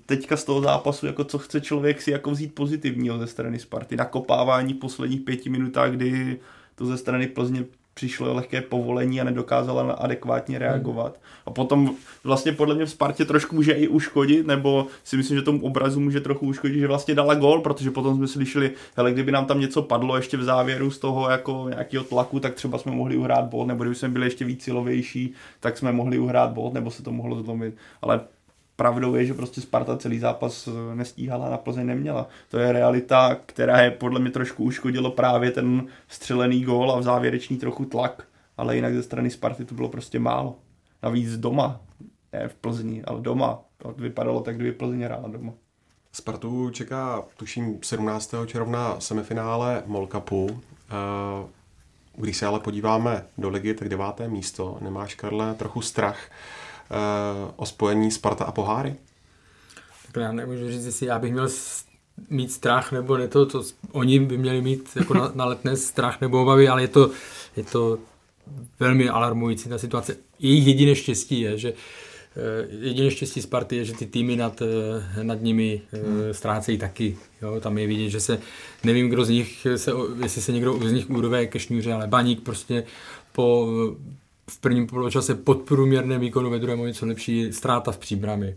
[SPEAKER 7] teďka z toho zápasu, jako co chce člověk si jako vzít pozitivního ze strany Sparty. Nakopávání v posledních pěti minutách, kdy to ze strany Plzně přišlo lehké povolení a nedokázala adekvátně reagovat. A potom vlastně podle mě v Spartě trošku může i uškodit, nebo si myslím, že tomu obrazu může trochu uškodit, že vlastně dala gol, protože potom jsme slyšeli, hele, kdyby nám tam něco padlo ještě v závěru z toho jako nějakého tlaku, tak třeba jsme mohli uhrát bod, nebo kdyby jsme byli ještě víc silovější, tak jsme mohli uhrát bod, nebo se to mohlo zlomit. Ale pravdou je, že prostě Sparta celý zápas eh, nestíhala, na Plzeň neměla. To je realita, která je podle mě trošku uškodilo právě ten střelený gól a v závěrečný trochu tlak, ale jinak ze strany Sparty to bylo prostě málo. Navíc doma, ne v Plzni, ale doma. To vypadalo tak, kdyby Plzeň hrála doma.
[SPEAKER 4] Spartu čeká, tuším, 17. června semifinále MOL Cupu. Eh, když se ale podíváme do ligy, tak deváté místo. Nemáš, Karle, trochu strach o spojení Sparta a Poháry?
[SPEAKER 5] Tak já nemůžu říct, jestli já bych měl mít strach nebo ne to, to oni by měli mít jako na, na letné strach nebo obavy, ale je to, je to velmi alarmující ta situace. Jejich jediné štěstí je, že eh, jediné štěstí Sparty je, že ty týmy nad, eh, nad nimi eh, hmm. ztrácejí taky. Jo, tam je vidět, že se, nevím, kdo z nich, se, jestli se někdo z nich úrové ke šňůře, ale Baník prostě po v prvním poločase podprůměrné výkonu, ve druhém o něco lepší ztráta v příbrami.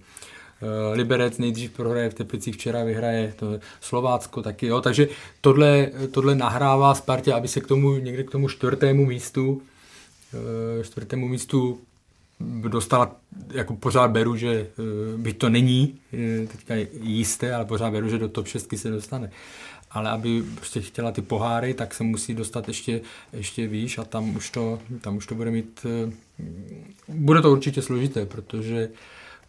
[SPEAKER 5] Eh, Liberec nejdřív prohraje v Teplicích, včera vyhraje to Slovácko taky, jo. takže tohle, tohle nahrává Spartě, aby se k tomu někde k tomu čtvrtému místu eh, čtvrtému místu dostala, jako pořád beru, že eh, byť to není teďka jisté, ale pořád beru, že do top 6 se dostane ale aby prostě chtěla ty poháry, tak se musí dostat ještě, ještě výš a tam už, to, tam už to bude mít, eh, bude to určitě složité, protože,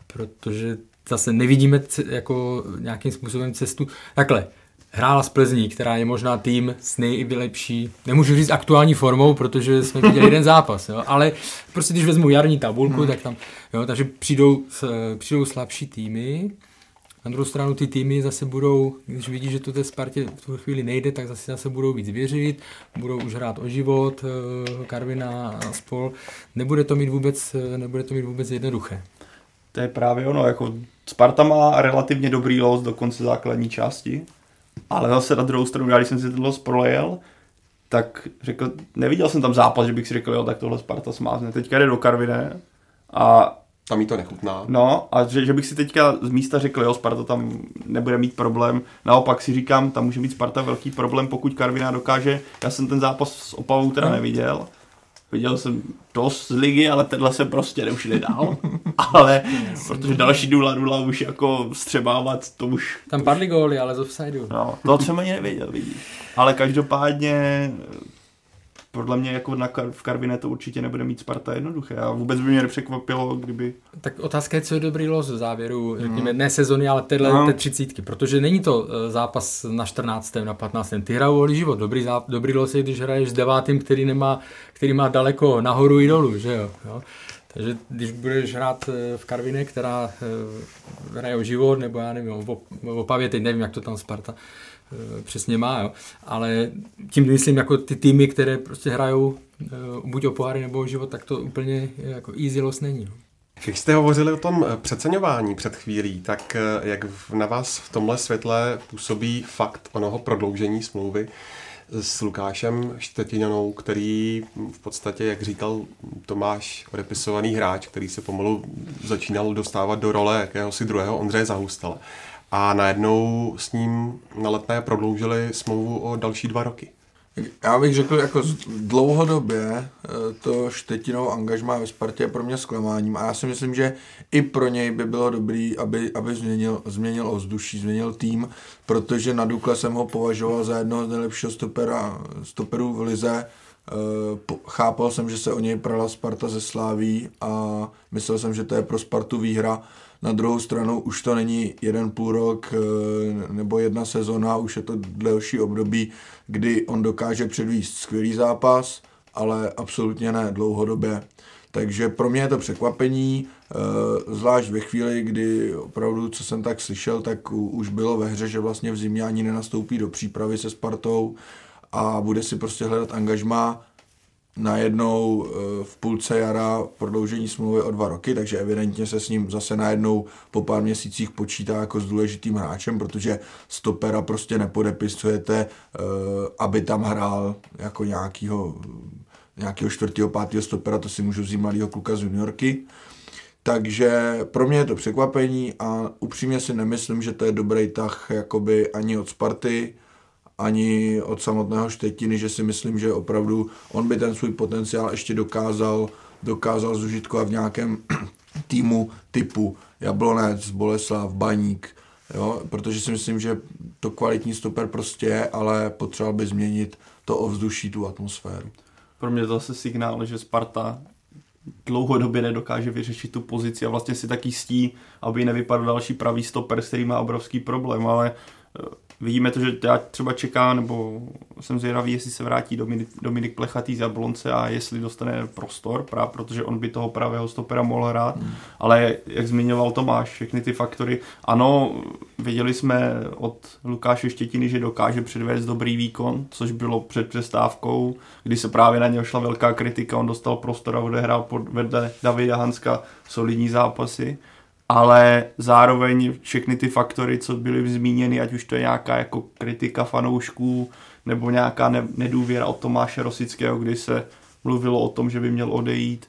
[SPEAKER 5] protože zase nevidíme c- jako nějakým způsobem cestu. Takhle, hrála z Plzní, která je možná tým s nejlepší, nemůžu říct aktuální formou, protože jsme viděli jeden zápas, jo, ale prostě když vezmu jarní tabulku, hmm. tak tam, jo, takže přijdou, s- přijdou slabší týmy, na druhou stranu ty týmy zase budou, když vidí, že to té Spartě v tu chvíli nejde, tak zase, zase budou víc věřit, budou už hrát o život, eh, Karvina a spol. Nebude to mít vůbec, eh, nebude to mít vůbec jednoduché.
[SPEAKER 7] To je právě ono, jako Sparta má relativně dobrý los do konce základní části, ale zase na druhou stranu, já když jsem si ten los prolejel, tak řekl, neviděl jsem tam zápas, že bych si řekl, jo, tak tohle Sparta smázne. Teďka jde do Karviné a
[SPEAKER 4] Tam jí to nechutná.
[SPEAKER 7] No, a že, že bych si teďka z místa řekl, jo, Sparta tam nebude mít problém. Naopak si říkám, tam může mít Sparta velký problém, pokud Karviná dokáže. Já jsem ten zápas s Opavou teda neviděl. Viděl jsem dost z ligy, ale tenhle se prostě už nedal. ale protože další 0-0 už jako střebávat, to už...
[SPEAKER 5] Tam padly góly, ale z offsideu.
[SPEAKER 7] No, to jsem ani nevěděl, vidíš. Ale každopádně podle mě jako na Kar- v Karviné to určitě nebude mít Sparta jednoduché. A vůbec by mě nepřekvapilo, kdyby
[SPEAKER 5] Tak otázka je, co je dobrý los v závěru, řekněme, ne sezony, ale téhle,
[SPEAKER 7] No.
[SPEAKER 5] té třicítky, protože není to eh, zápas na 14. na 15. Ty hrajou o život. Dobrý, zá, dobrý los je, když hraješ s devátým, který, nemá, který má daleko nahoru i dolů, že jo. jo? Takže když budeš hrát eh, v Karvině, která eh, hraje o život, nebo já nevím, o, o Opavě, teď nevím, jak to tam Sparta přesně má, jo. ale tím myslím jako ty týmy, které prostě hrajou eh, buď o poháry nebo o život, tak to úplně eh, jako easy los není. No.
[SPEAKER 4] Když jste hovořili o tom eh, přeceňování před chvílí, tak eh, jak na vás v tomhle světle působí fakt onoho prodloužení smlouvy s Lukášem Štetinanou, který v podstatě, jak říkal Tomáš, odepisovaný hráč, který se pomalu začínal dostávat do role jakéhosi druhého Ondřeje Zahustala. A najednou s ním na letné prodloužili smlouvu o další dva roky.
[SPEAKER 6] Já bych řekl, jako dlouhodobě eh, to Štetinou angažmá ve Spartě je pro mě zklamáním a já si myslím, že i pro něj by bylo dobrý, aby, aby změnil, změnil ovzduší, změnil tým, protože na Dukle jsem ho považoval za jednoho z nejlepšího stopera, stoperů v lize. Eh, Chápal jsem, že se o něj prala Sparta ze Sláví a myslel jsem, že to je pro Spartu výhra. Na druhou stranu už to není jeden půl rok eh, nebo jedna sezona, už je to delší období, kdy on dokáže předvíst skvělý zápas, ale absolutně ne dlouhodobě. Takže pro mě je to překvapení, eh, zvlášť ve chvíli, kdy opravdu, co jsem tak slyšel, tak už bylo ve hře, že vlastně v zimě ani nenastoupí do přípravy se Spartou a bude si prostě hledat angažma najednou eh, v půlce jara prodloužení smlouvy o dva roky, takže evidentně se s ním zase najednou po pár měsících počítá jako s důležitým hráčem, protože stopera prostě nepodepisujete, eh, aby tam hrál jako nějakýho, nějakého čtvrtého, pátého stopera, to si můžu vzít mladého kluka z juniorky. Takže pro mě je to překvapení a upřímně si nemyslím, že to je dobrý tah jakoby ani od Sparty, ani od samotného Štětiny, že si myslím, že opravdu on by ten svůj potenciál ještě dokázal, dokázal zužitkovat v nějakém týmu typu Jablonec, Boleslav, Baník, jo? protože si myslím, že to kvalitní stoper prostě je, ale potřeboval by změnit to ovzduší, tu atmosféru.
[SPEAKER 7] pro mě to zase signál, že Sparta dlouhodobě nedokáže vyřešit tu pozici a vlastně si taky stí, aby nevypadl další pravý stoper, který má obrovský problém, ale eh, vidíme to, že já třeba čekám, nebo jsem zvědavý, jestli se vrátí Dominik, Dominik Plechatý z Jablonce a jestli dostane prostor, právě protože on by toho pravého stopera mohl hrát, hmm. ale jak zmiňoval Tomáš, všechny ty faktory, ano, viděli jsme od Lukáše Štětiny, že dokáže předvést dobrý výkon, což bylo před přestávkou, kdy se právě na něho šla velká kritika, on dostal prostor a odehrál pod vedle Davida Hanska solidní zápasy, ale zároveň všechny ty faktory, co byly zmíněny, ať už to je nějaká jako kritika fanoušků, nebo nějaká ne- nedůvěra od Tomáše Rosického, kdy se mluvilo o tom, že by měl odejít,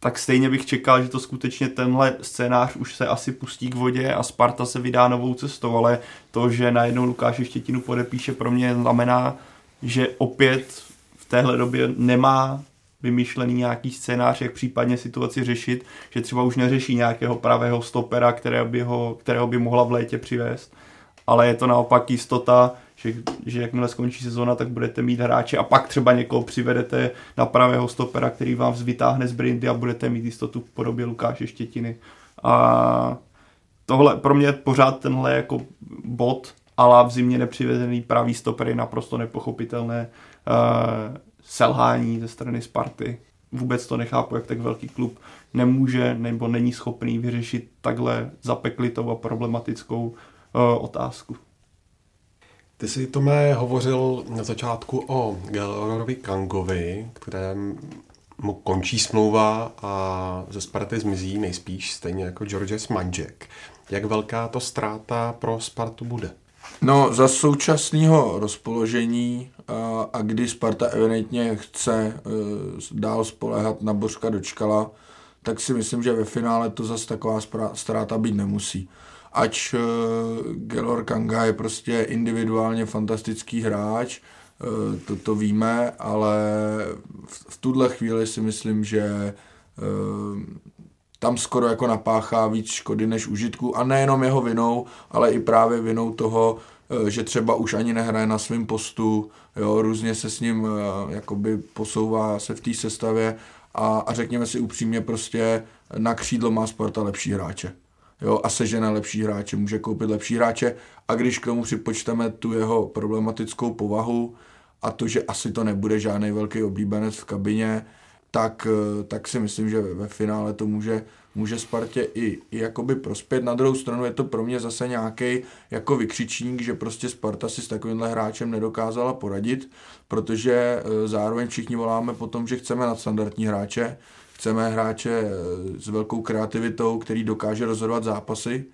[SPEAKER 7] tak stejně bych čekal, že to skutečně tenhle scénář už se asi pustí k vodě a Sparta se vydá novou cestou, ale to, že najednou Lukáše Štětinu podepíše, pro mě znamená, že opět v téhle době nemá vymyšlený nějaký scénář, jak případně situaci řešit, že třeba už neřeší nějakého pravého stopera, kterého by, ho, kterého by mohla v létě přivést, ale je to naopak jistota, že, že jakmile skončí sezona, tak budete mít hráče a pak třeba někoho přivedete na pravého stopera, který vám vytáhne z brindy a budete mít jistotu v podobě Lukáše Štětiny. A tohle pro mě pořád tenhle jako bod, ale v zimě nepřivezený pravý stoper je naprosto nepochopitelné uh, selhání ze strany Sparty. Vůbec to nechápu, jak tak velký klub nemůže nebo není schopný vyřešit takhle zapeklitou a problematickou uh, otázku.
[SPEAKER 4] Ty jsi, Tomé, hovořil na začátku o Gelorovi Kangovi, kterém mu končí smlouva a ze Sparty zmizí nejspíš, stejně jako Georges Manžek. Jak velká to ztráta pro Spartu bude?
[SPEAKER 6] No, za současného rozpoložení a, a kdy Sparta evidentně chce uh, dál spolehat na Božka Dočkala, tak si myslím, že ve finále to zase taková ztráta být nemusí. Ač uh, Gelor Kanga je prostě individuálně fantastický hráč, uh, to, to víme, ale v, v tuhle chvíli si myslím, že uh, tam skoro jako napáchá víc škody než užitku a nejenom jeho vinou, ale i právě vinou toho, eh, že třeba už ani nehraje na svém postu, jo, různě se s ním eh, jakoby posouvá se v té sestavě a, a řekněme si upřímně prostě na křídlo má Sparta lepší hráče. Jo, a sežene lepší hráče, může koupit lepší hráče a když k tomu připočteme tu jeho problematickou povahu a to, že asi to nebude žádný velký oblíbenec v kabině, tak, eh, tak si myslím, že ve finále to může, může Spartě i, i jakoby prospět. Na druhou stranu je to pro mě zase nějaký jako vykřičník, že prostě Sparta si s takovýmhle hráčem nedokázala poradit, protože eh, zároveň všichni voláme po tom, že chceme nadstandardní hráče, chceme hráče eh, s velkou kreativitou, který dokáže rozhodovat zápasy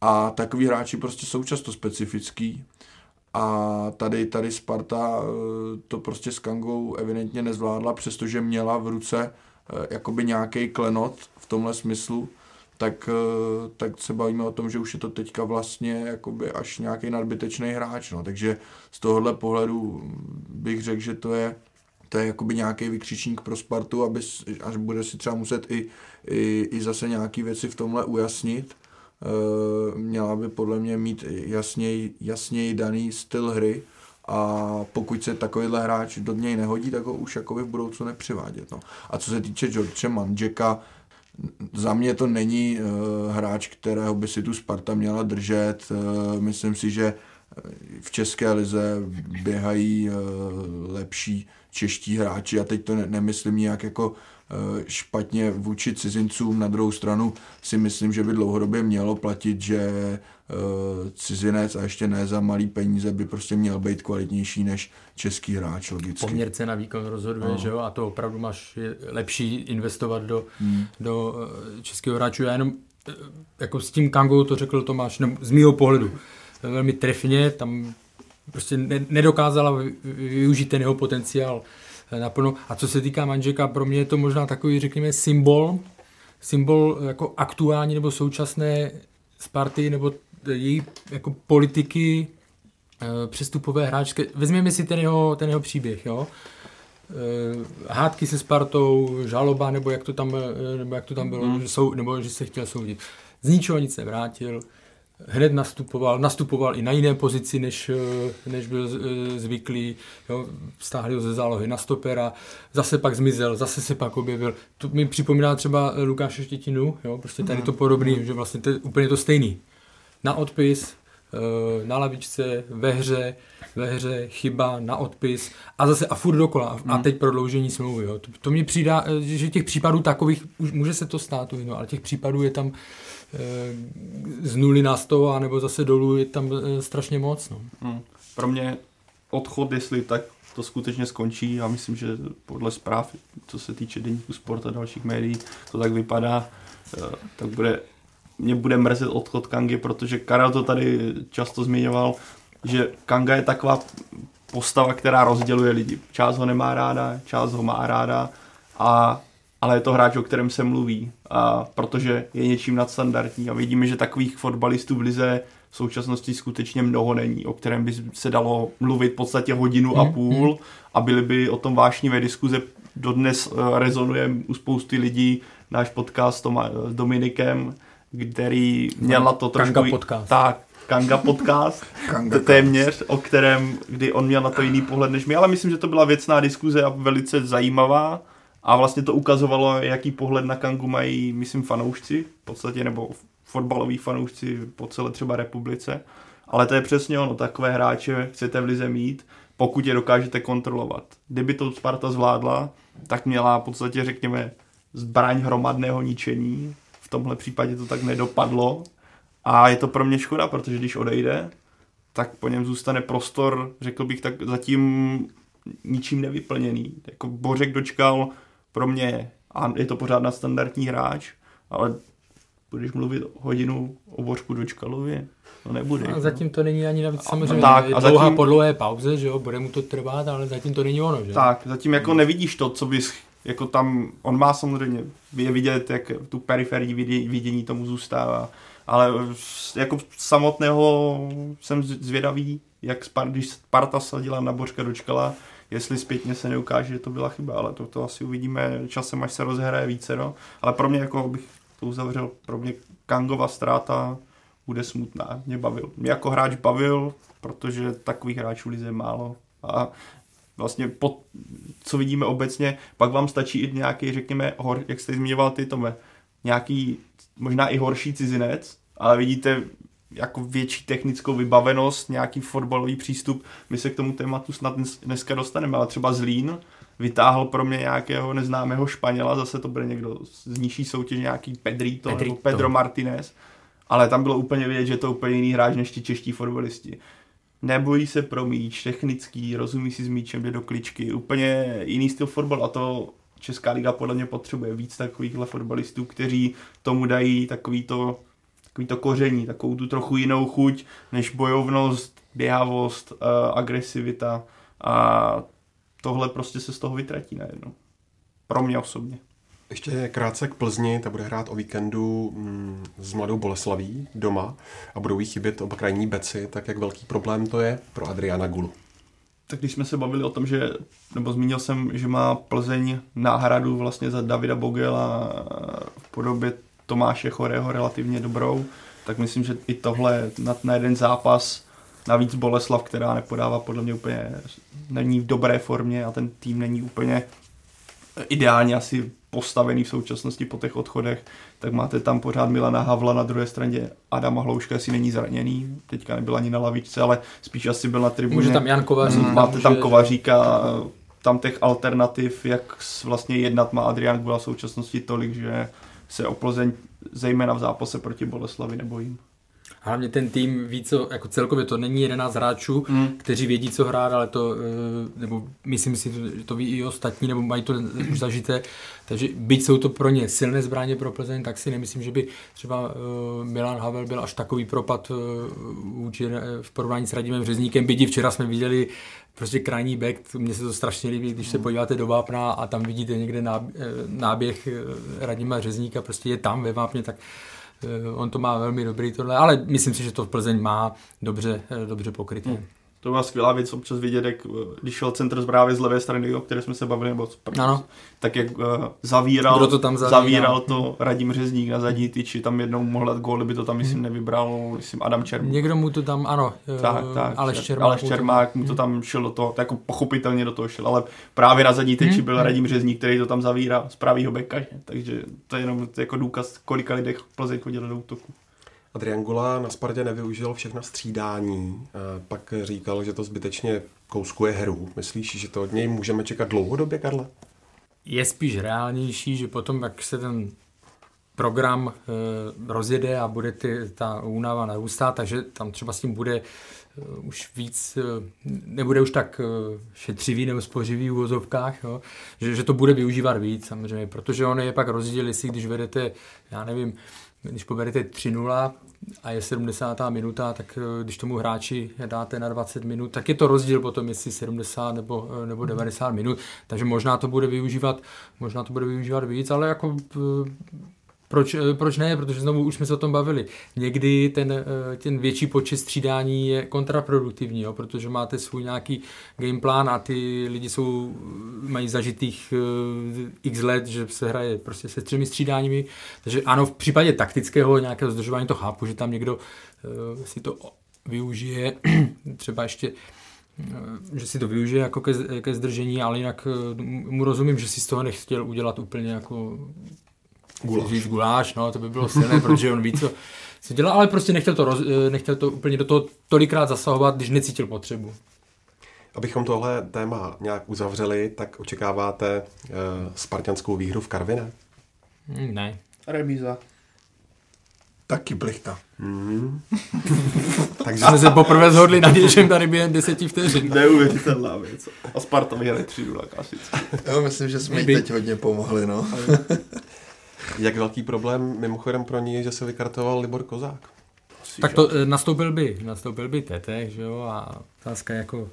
[SPEAKER 6] a takový hráči prostě jsou často specifický a tady, tady Sparta eh, to prostě s Kangou evidentně nezvládla, přestože měla v ruce eh, jakoby nějaký klenot v tomhle smyslu, tak, eh, tak se bavíme o tom, že už je to teďka vlastně jakoby až nějaký nadbytečný hráč. No. Takže z tohohle pohledu bych řekl, že to je, to je jakoby nějaký vykřičník pro Spartu, aby, až bude si třeba muset i, i, i zase nějaké věci v tomhle ujasnit měla by podle mě mít jasněji, jasněji daný styl hry a pokud se takovýhle hráč do něj nehodí, tak ho už jakoby v budoucnu nepřivádět. No. A co se týče George Manžeka, za mě to není uh, hráč, kterého by si tu Sparta měla držet. Uh, myslím si, že v České lize běhají uh, lepší čeští hráči a teď to ne- nemyslím nějak jako Eh, špatně vůči cizincům. Na druhou stranu si myslím, že by dlouhodobě mělo platit, že eh, cizinec a ještě ne za malý peníze by prostě měl být kvalitnější než český hráč logicky.
[SPEAKER 5] Poměr cena výkon rozhoduje, no. že jo, a to opravdu máš lepší investovat do, hmm. do eh, českého hráčů. Já jenom jako s tím Kangou to řekl Tomáš, no, z mýho pohledu velmi trefně, tam prostě nedokázala využít ten jeho potenciál naplno. A co se týká Manžeka, pro mě je to možná takový, řekněme, symbol, symbol jako aktuální nebo současné Sparty nebo její jako politiky eh, přestupové hráčské. Vezměme si ten jeho, ten jeho příběh, jo. Eh, hádky se Spartou, žaloba, nebo jak to tam, eh, nebo jak to tam bylo, mm. že sou, nebo že se chtěl soudit. Z ničeho nic se vrátil, hned nastupoval, nastupoval i na jiné pozici, než, eh, než byl eh, zvyklý, jo, stáhli ho ze zálohy na stopera, zase pak zmizel, zase se pak objevil. To mi připomíná třeba Lukáše Štětinu, jo, prostě tady to podobný, že vlastně to je úplně to stejný. Na odpis, na lavičce, ve hře, ve hře, chyba, na odpis a zase a furt dokola a teď prodloužení smlouvy. Jo. To, to mi přijde, že těch případů takových, už může se to stát, no, ale těch případů je tam Eh, z nuly na sto, nebo zase dolů je tam eh, strašně moc. No.
[SPEAKER 7] Hmm. Pro mě odchod, jestli tak to skutečně skončí, já myslím, že podle zpráv, co se týče deníku sport a dalších médií, to tak vypadá, eh, tak bude, mě bude mrzet odchod Kangy, protože Karel to tady často zmiňoval, že Kanga je taková postava, která rozděluje lidi. Část ho nemá ráda, část ho má ráda a ale je to hráč, o kterém se mluví, a protože je něčím nadstandardní a vidíme, že takových fotbalistů v lize v současnosti skutečně mnoho není, o kterém by se dalo mluvit v podstatě hodinu a hmm, půl hmm. a byly by o tom vášnivé diskuze. Dodnes eh, rezonuje u spousty lidí náš podcast s Dominikem, který měl na to trošku...
[SPEAKER 5] Kanga podcast.
[SPEAKER 7] Tak, Kanga podcast, Kanga téměř, o kterém, kdy on měl na to jiný pohled než my, ale myslím, že to byla věcná diskuze a velice zajímavá a vlastně to ukazovalo, jaký pohled na Kangu mají, myslím, fanoušci v podstatě, nebo fotbaloví fanoušci po celé třeba republice. Ale to je přesně ono, takové hráče chcete v lize mít, pokud je dokážete kontrolovat. Kdyby to Sparta zvládla, tak měla v podstatě, řekněme, zbraň hromadného ničení. V tomhle případě to tak nedopadlo. A je to pro mě škoda, protože když odejde, tak po něm zůstane prostor, řekl bych, tak zatím ničím nevyplněný. Jako Bořek dočkal pro mě, a je to pořád na standardní hráč, ale budeš mluvit hodinu o Bořku Dočkalovi, to nebude.
[SPEAKER 5] A zatím to není ani navíc samozřejmě
[SPEAKER 7] tak,
[SPEAKER 5] je
[SPEAKER 7] a
[SPEAKER 5] dlouhá
[SPEAKER 7] zatím-
[SPEAKER 5] po dlouhé pauze, že jo, bude mu to trvat, ale zatím to není ono, že?
[SPEAKER 7] Tak, zatím jako nevidíš to, co bys, jako tam, on má samozřejmě, je vidět, jak tu periferní vidě- vidění tomu zůstává, ale jako samotného jsem zvědavý, jak Spar, když Sparta sadila na Bořka dočkala, jestli zpětně se neukáže, že to byla chyba, ale to, to asi uvidíme časem, až se rozhraje více, no. Ale pro mě, jako bych to uzavřel, pro mě Kangova ztráta bude smutná. Mě bavil. Mě jako hráč bavil, protože takových hráčů lize je málo. A vlastně po, co vidíme obecně, pak vám stačí i nějaký, řekněme, hor, jak jste zmiňoval ty, Tome, nějaký možná i horší cizinec, ale vidíte jako větší technickou vybavenost, nějaký fotbalový přístup. My se k tomu tématu snad dnes, dneska dostaneme, ale třeba Zlín vytáhl pro mě nějakého neznámého Španěla, zase to bude někdo z nižší soutěže, nějaký Pedrito, Pedrito. Pedro Martinez, ale tam bylo úplně vidět, že je to úplně jiný hráč než ti čeští fotbalisti. Nebojí se pro míč, technický, rozumí si s míčem, jde do kličky, úplně jiný styl fotbal a to Česká liga podle mě potřebuje víc takovýchhle fotbalistů, kteří tomu dají takový to, takový to koření, takovou tu trochu jinou chuť, než bojovnost, běhavost, uh, agresivita a tohle prostě se z toho vytratí najednou. Pro mě osobně.
[SPEAKER 4] Ještě krátce k Plzni, ta bude hrát o víkendu mm, s Mladou Boleslaví doma a budou jí chybět oba krajní beci, tak jak velký problém to je pro Adriana Gulu.
[SPEAKER 7] Tak když jsme se bavili o tom, že, nebo zmínil jsem, že má Plzeň náhradu vlastně za Davida Bogela v podobě Tomáše Chorého relativně dobrou, tak myslím, že i tohle na, na jeden zápas, navíc Boleslav, která nepodává podle mě úplně, není v dobré formě a ten tým není úplně ideálně asi postavený v současnosti po těch odchodech, tak máte tam pořád Milana Havla, na druhé straně Adama Hlouška, asi není zraněný, teďka nebyl ani na lavičce, ale spíš asi byl na tribuně.
[SPEAKER 5] Může tam Jan Kovařík.
[SPEAKER 7] Mm, Máte tam Kovaříka, tam těch alternativ, jak vlastně jednat má Adrian Gula v současnosti tolik, že se o Plzeň zejména v zápase proti Boleslavi nebojím.
[SPEAKER 5] Hlavně ten tým ví, co, jako celkově to není 11 hráčů,
[SPEAKER 7] Mm.
[SPEAKER 5] kteří vědí, co hrát, ale to, eh, nebo myslím si, že to ví i ostatní, nebo mají to už zažité, takže byť jsou to pro ně silné zbraně pro Plzeň, tak si nemyslím, že by třeba eh, Milan Havel byl až takový propad eh, vůči, eh, v porovnání s Radimem Řezníkem, byť včera jsme viděli prostě krajní back, mně se to strašně líbí, když se podíváte do vápna a tam vidíte někde náb- eh, náběh eh, Radima Řezníka, prostě je tam ve vápně, tak Eh, On to má velmi dobrý tohle, ale myslím si, že to v Plzeň má dobře, eh, dobře pokryté.
[SPEAKER 7] Hmm. To byla skvělá věc občas vidět, jak eh, když šel centr zprávy z levé strany, o které jsme se bavili, nebo z pr-
[SPEAKER 5] Ano.
[SPEAKER 7] tak jak uh, zavíral,
[SPEAKER 5] Kdo to tam zavíral?
[SPEAKER 7] zavíral to Radim Řezník na zadní tyči, tam jednou mohl dát gól, by to tam myslím nevybral, myslím Adam Čermák.
[SPEAKER 5] Někdo mu to tam, ano, eh,
[SPEAKER 7] Tak, tak.
[SPEAKER 5] Aleš
[SPEAKER 7] Čer-
[SPEAKER 5] Čermák.
[SPEAKER 7] Aleš
[SPEAKER 5] mu to-
[SPEAKER 7] Čermák mu to tam šel do toho, tak jako pochopitelně do toho šel, ale právě na zadní tyči byl Radim Řezník, který to tam zavírá z pravýho beka, že? takže to je jenom jako důkaz, kolika lidech Plzeň chodilo do útoku.
[SPEAKER 4] Adrian Gula na Spartě nevyužil všechna střídání, pak říkal, že to zbytečně kouskuje hru. Myslíš, že to od něj můžeme čekat dlouhodobě, Karle?
[SPEAKER 5] Je spíš reálnější, že potom, jak se ten program e, rozjede a bude ty, ta únava narůstat, takže tam třeba s tím bude e, už víc, e, nebude už tak e, šetřivý nebo spořivý v uvozovkách, jo? Že, že to bude využívat víc samozřejmě, protože on je pak rozdíl, jestli když vedete, já nevím, když povedete 3-0 a je 70. minuta, tak eh, když tomu hráči dáte na 20 minut, tak je to rozdíl potom, jestli 70 nebo, eh, nebo 90 minut, takže možná to bude využívat, možná to bude využívat víc, ale jako eh, proč, eh, proč ne? Protože znovu už jsme se o tom bavili. Někdy ten, eh, ten větší počet střídání je kontraproduktivní, jo? protože máte svůj nějaký gameplán a ty lidi jsou, mají zažitých eh, x let, že se hraje prostě se třemi střídáními. Takže ano, v případě taktického nějakého zdržování to chápu, že tam někdo si to využije, třeba ještě že si to využije jako ke, ke zdržení, ale jinak mu rozumím, že si z toho nechtěl udělat úplně jako guláš. říct guláš, no, to by bylo silné, protože on ví, co, co dělá, ale prostě nechtěl to, roz, nechtěl to úplně do toho tolikrát zasahovat, když necítil potřebu.
[SPEAKER 4] Abychom tohle téma nějak uzavřeli, tak očekáváte uh, spartianskou výhru v Karviné?
[SPEAKER 5] Hmm, ne.
[SPEAKER 7] Remíza.
[SPEAKER 6] Taky plichta. Mm.
[SPEAKER 5] Takže jsme se poprvé zhodli na něčem tady během deseti vteřin.
[SPEAKER 7] Neuvěřitelná věc. A Sparta vyhraje 3 0 klasicky.
[SPEAKER 6] Jo, myslím, že jsme jí teď hodně pomohli, no.
[SPEAKER 4] Jak velký problém mimochodem pro ní je, že se vykartoval Libor Kozák?
[SPEAKER 5] Tak to eh, nastoupil by, nastoupil by Tetek, že jo, a otázka jako,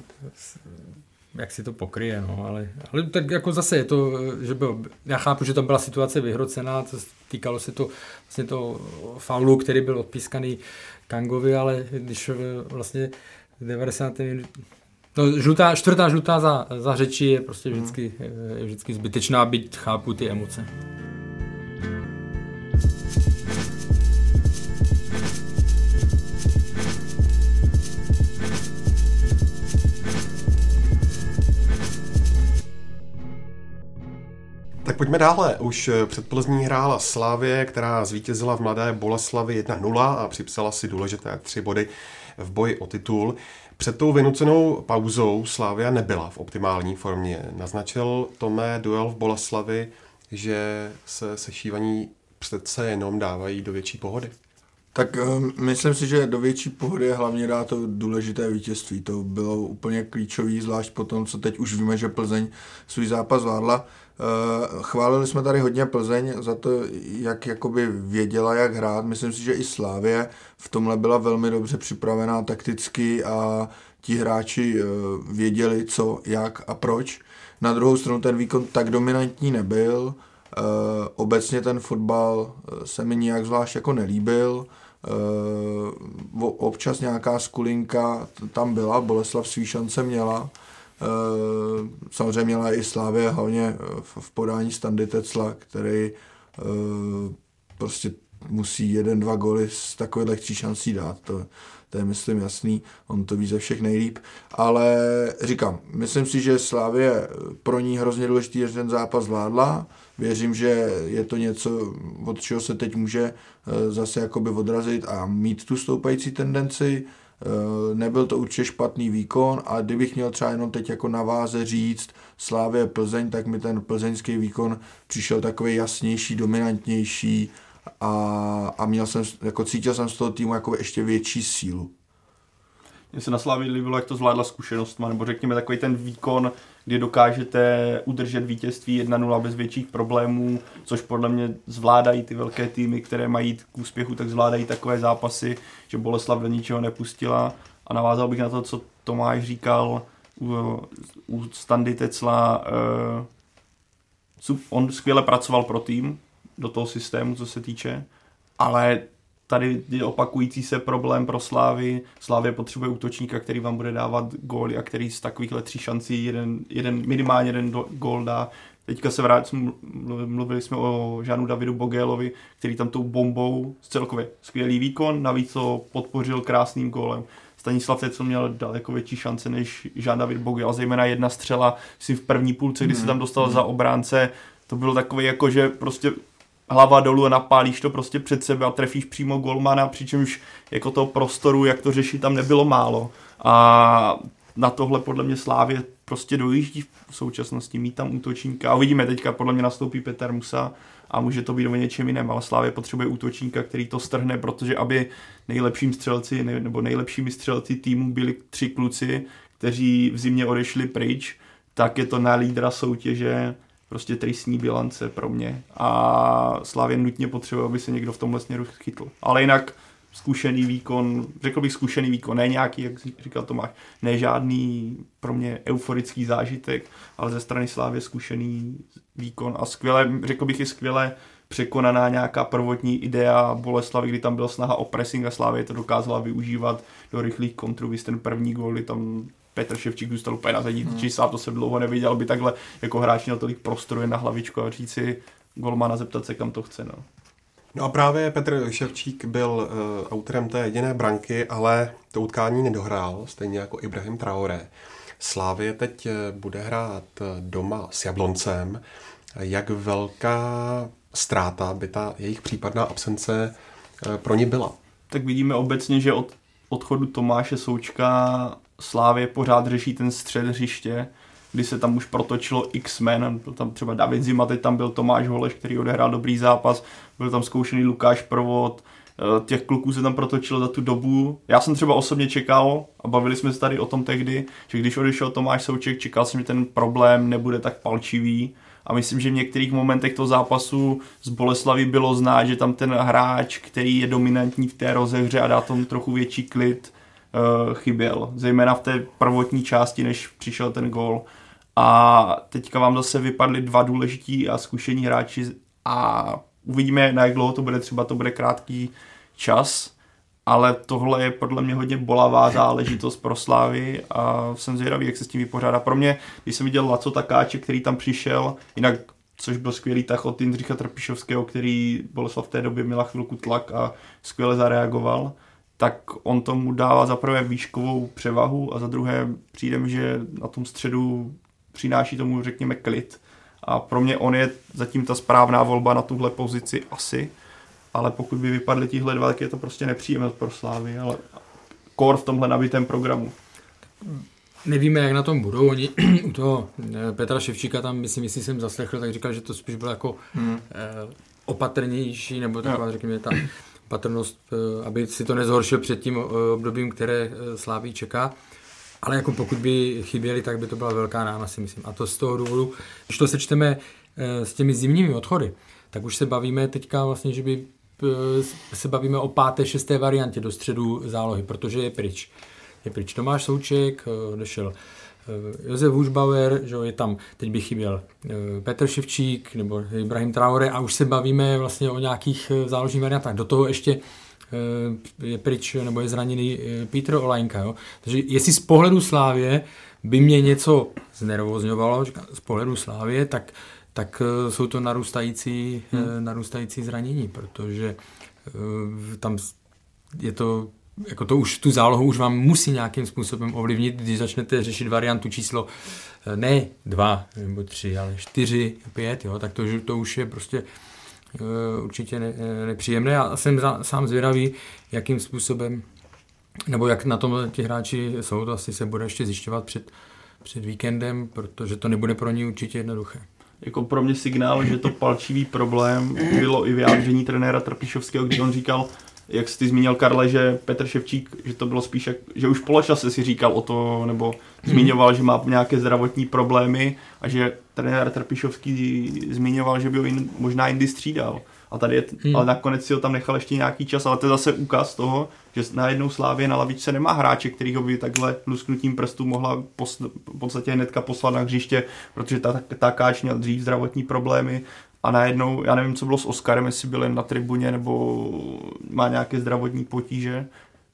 [SPEAKER 5] jak si to pokryje, no, ale, ale tak jako zase je to, že byl, já chápu, že tam byla situace vyhrocená, to týkalo se to vlastně to faulu, který byl odpískaný Kangovi, ale když eh, vlastně 90. No, žlutá, čtvrtá žlutá za, za řeči je prostě vždycky, mhm. je vždycky zbytečná, byť chápu ty emoce.
[SPEAKER 4] Pojďme dále. Už eh, před Plzní hrála Slávě, která zvítězila v Mladé Boleslavi 1-0 a připsala si důležité tři body v boji o titul. Před tou vynucenou pauzou Slávia nebyla v optimální formě. Naznačil Tomé duel v Boleslavi, že se sešívaní přece jenom dávají do větší pohody.
[SPEAKER 6] Tak um, myslím si, že do větší pohody je hlavně dá to důležité vítězství. To bylo úplně klíčový, zvlášť po tom, co teď už víme, že Plzeň svůj zápas zvládla. Uh, chválili jsme tady hodně Plzeň za to, jak jakoby věděla, jak hrát. Myslím si, že i Slávě v tomhle byla velmi dobře připravená takticky a ti hráči uh, věděli, co, jak a proč. Na druhou stranu ten výkon tak dominantní nebyl. Uh, obecně ten fotbal se mi nijak zvlášť jako nelíbil. Uh, občas nějaká skulinka tam byla, Boleslav svý šance měla. Samozřejmě měla i Slávě, hlavně v, podání Standy Tecla, který prostě musí jeden, dva goly z takové lehčí šancí dát. To, to je myslím jasný, on to ví ze všech nejlíp, ale říkám, myslím si, že Slávě pro ní hrozně důležitý, že ten zápas zvládla, věřím, že je to něco, od čeho se teď může eh, zase jakoby odrazit a mít tu stoupající tendenci, eh, nebyl to určitě špatný výkon a kdybych měl třeba jenom teď jako na váze říct Slávě Plzeň, tak mi ten plzeňský výkon přišel takový jasnější, dominantnější, a, a měl jsem, jako cítil jsem z toho týmu jako ještě větší sílu.
[SPEAKER 7] Mně se na Slávě líbilo, jak to zvládla zkušenostma, nebo řekněme takový ten výkon, kdy dokážete udržet vítězství 1-0 bez větších problémů, což podle mě zvládají ty velké týmy, které mají k úspěchu, tak zvládají takové zápasy, že Boleslav do ničeho nepustila. A navázal bych na to, co Tomáš říkal u, u Standy Tecla. Uh, on skvěle pracoval pro tým, do toho systému, co se týče, ale tady je opakující se problém pro Slávy. Slávě potřebuje útočníka, který vám bude dávat góly a který z takovýchhle tří šancí jeden, jeden minimálně jeden gól dá. Teďka se vrátím, mluvili jsme o Žánu Davidu Bogélovi, který tam tou bombou celkově skvělý výkon, navíc to podpořil krásným gólem. Stanislav co měl daleko větší šance než Žán David Bogel, zejména jedna střela si v první půlce, kdy se tam dostal za obránce, to bylo takový jako, že prostě hlava dolů a napálíš to prostě před sebe a trefíš přímo golmana, přičemž jako toho prostoru, jak to řešit, tam nebylo málo. A na tohle podle mě Slávě prostě dojíždí v současnosti, mít tam útočníka. A uvidíme teďka, podle mě nastoupí Petr Musa a může to být o něčem jiném, ale Slávě potřebuje útočníka, který to strhne, protože aby nejlepším střelci nebo nejlepšími střelci týmu byli tři kluci, kteří v zimě odešli pryč, tak je to na lídra soutěže prostě tristní bilance pro mě a Slavě nutně potřebuje, aby se někdo v tomhle směru chytl. Ale jinak zkušený výkon, řekl bych zkušený výkon, ne nějaký, jak říkal Tomáš, ne žádný pro mě euforický zážitek, ale ze strany Slávě zkušený výkon a skvěle, řekl bych i skvěle překonaná nějaká prvotní idea Boleslavy, kdy tam byla snaha o pressing a Slávě to dokázala využívat do rychlých kontrů, ten první gól, tam Petr Ševčík zůstal úplně na zadní, hmm. sám to jsem dlouho neviděl, by takhle jako hráč měl tolik prostoru na hlavičku a říct si golmana zeptat se, kam to chce. No.
[SPEAKER 4] No a právě Petr Ševčík byl uh, autorem té jediné branky, ale to utkání nedohrál, stejně jako Ibrahim Traoré. Slávě teď eh, bude hrát eh, doma s Jabloncem. Jak velká ztráta by ta jejich případná absence pro ně byla?
[SPEAKER 7] Tak vidíme obecně, že od odchodu Tomáše Součka Slávě pořád řeší ten střed hřiště, kdy se tam už protočilo x men, byl tam třeba David Zima, teď tam byl Tomáš Holeš, který odehrál dobrý zápas, byl tam zkoušený Lukáš Provod, eh, těch kluků se tam protočilo za tu dobu. Já jsem třeba osobně čekal, a bavili jsme se tady o tom tehdy, že když odešel Tomáš Souček, čekal jsem, že ten problém nebude tak palčivý, a myslím, že v některých momentech toho zápasu z Boleslavy bylo znát, že tam ten hráč, který je dominantní v té rozehře a dá tomu trochu větší klid, chyběl. Zejména v té prvotní části, než přišel ten gol. A teďka vám zase vypadli dva důležití a zkušení hráči a uvidíme, na jak dlouho to bude, třeba to bude krátký čas, ale tohle je podle mě hodně bolavá záležitost pro Slávy a jsem zvědavý, jak se s tím vypořádá. Pro mě, když jsem viděl Laco Takáče, který tam přišel, jinak což byl skvělý tak od Jindřicha Trpišovského, který Boleslav v té době měla chvilku tlak a skvěle zareagoval, tak on tomu dává za prvé výškovou převahu a za druhé přijde mi, že na tom středu přináší tomu, řekněme, klid. A pro mě on je zatím ta správná volba na tuhle pozici asi ale pokud by vypadly tihle dva, tak je to prostě nepříjemnost pro Slávy, ale kor v tomhle nabitém programu.
[SPEAKER 5] Nevíme, jak na tom budou. Oni u toho eh, Petra Ševčíka tam, myslím, jestli jsem zaslechl, tak říkal, že to spíš bylo jako hmm. eh, opatrnější, nebo taková, no. řekněme, ta opatrnost, eh, aby si to nezhoršil před tím eh, obdobím, které eh, Sláví čeká. Ale jako pokud by chyběli, tak by to byla velká rána, si myslím. A to z toho důvodu, když to sečteme s těmi zimními odchody, tak už se bavíme teďka vlastně, že by se bavíme o páté, šesté variantě do středu zálohy, protože je pryč. Je pryč Tomáš Souček, odešel Josef Hušbauer, že je tam, teď by chyběl Petr Ševčík nebo Ibrahim Traore a už se bavíme vlastně o nějakých záložních variantách. Do toho ještě je pryč nebo je zraněný Petr Olajnka. Jo? Takže jestli z pohledu Slávě by mě něco znervozňovalo, z pohledu Slávě, tak tak eh, jsou to narůstající, hmm. Eh, narůstající zranění, protože eh, tam je to jako to už, tu zálohu už vám musí nějakým způsobem ovlivnit, když začnete řešit variantu číslo ne dva nebo tři, ale čtyři, pět, jo, tak to, to už je prostě určitě ne, nepříjemné. A jsem za, sám zvědavý, jakým způsobem nebo jak na tom ti hráči jsou, to asi se bude ještě zjišťovat před, před víkendem, protože to nebude pro ně určitě jednoduché.
[SPEAKER 7] Jako pro mě signál, že to palčivý problém bylo i vyjádření trenéra Trpišovského, kdy on říkal, jak jsi ty zmínil Karle, že Petr Ševčík, že to bylo spíš, jak, že už poločase si říkal o to, nebo zmiňoval, že má nějaké zdravotní problémy a že trenér Trpišovský zmiňoval, že by ho in, možná jindy střídal. A tady je, hmm. ale nakonec si ho tam nechal ještě nějaký čas, ale to je zase úkaz toho, že najednou Slávě na lavičce nemá hráče, který ho by takhle lusknutím prstů mohla pos, v podstatě hnedka poslat na hřiště, protože ta, ta káč měl dřív zdravotní problémy a najednou, já nevím, co bylo s Oskarem, jestli byl jen na tribuně nebo má nějaké zdravotní potíže,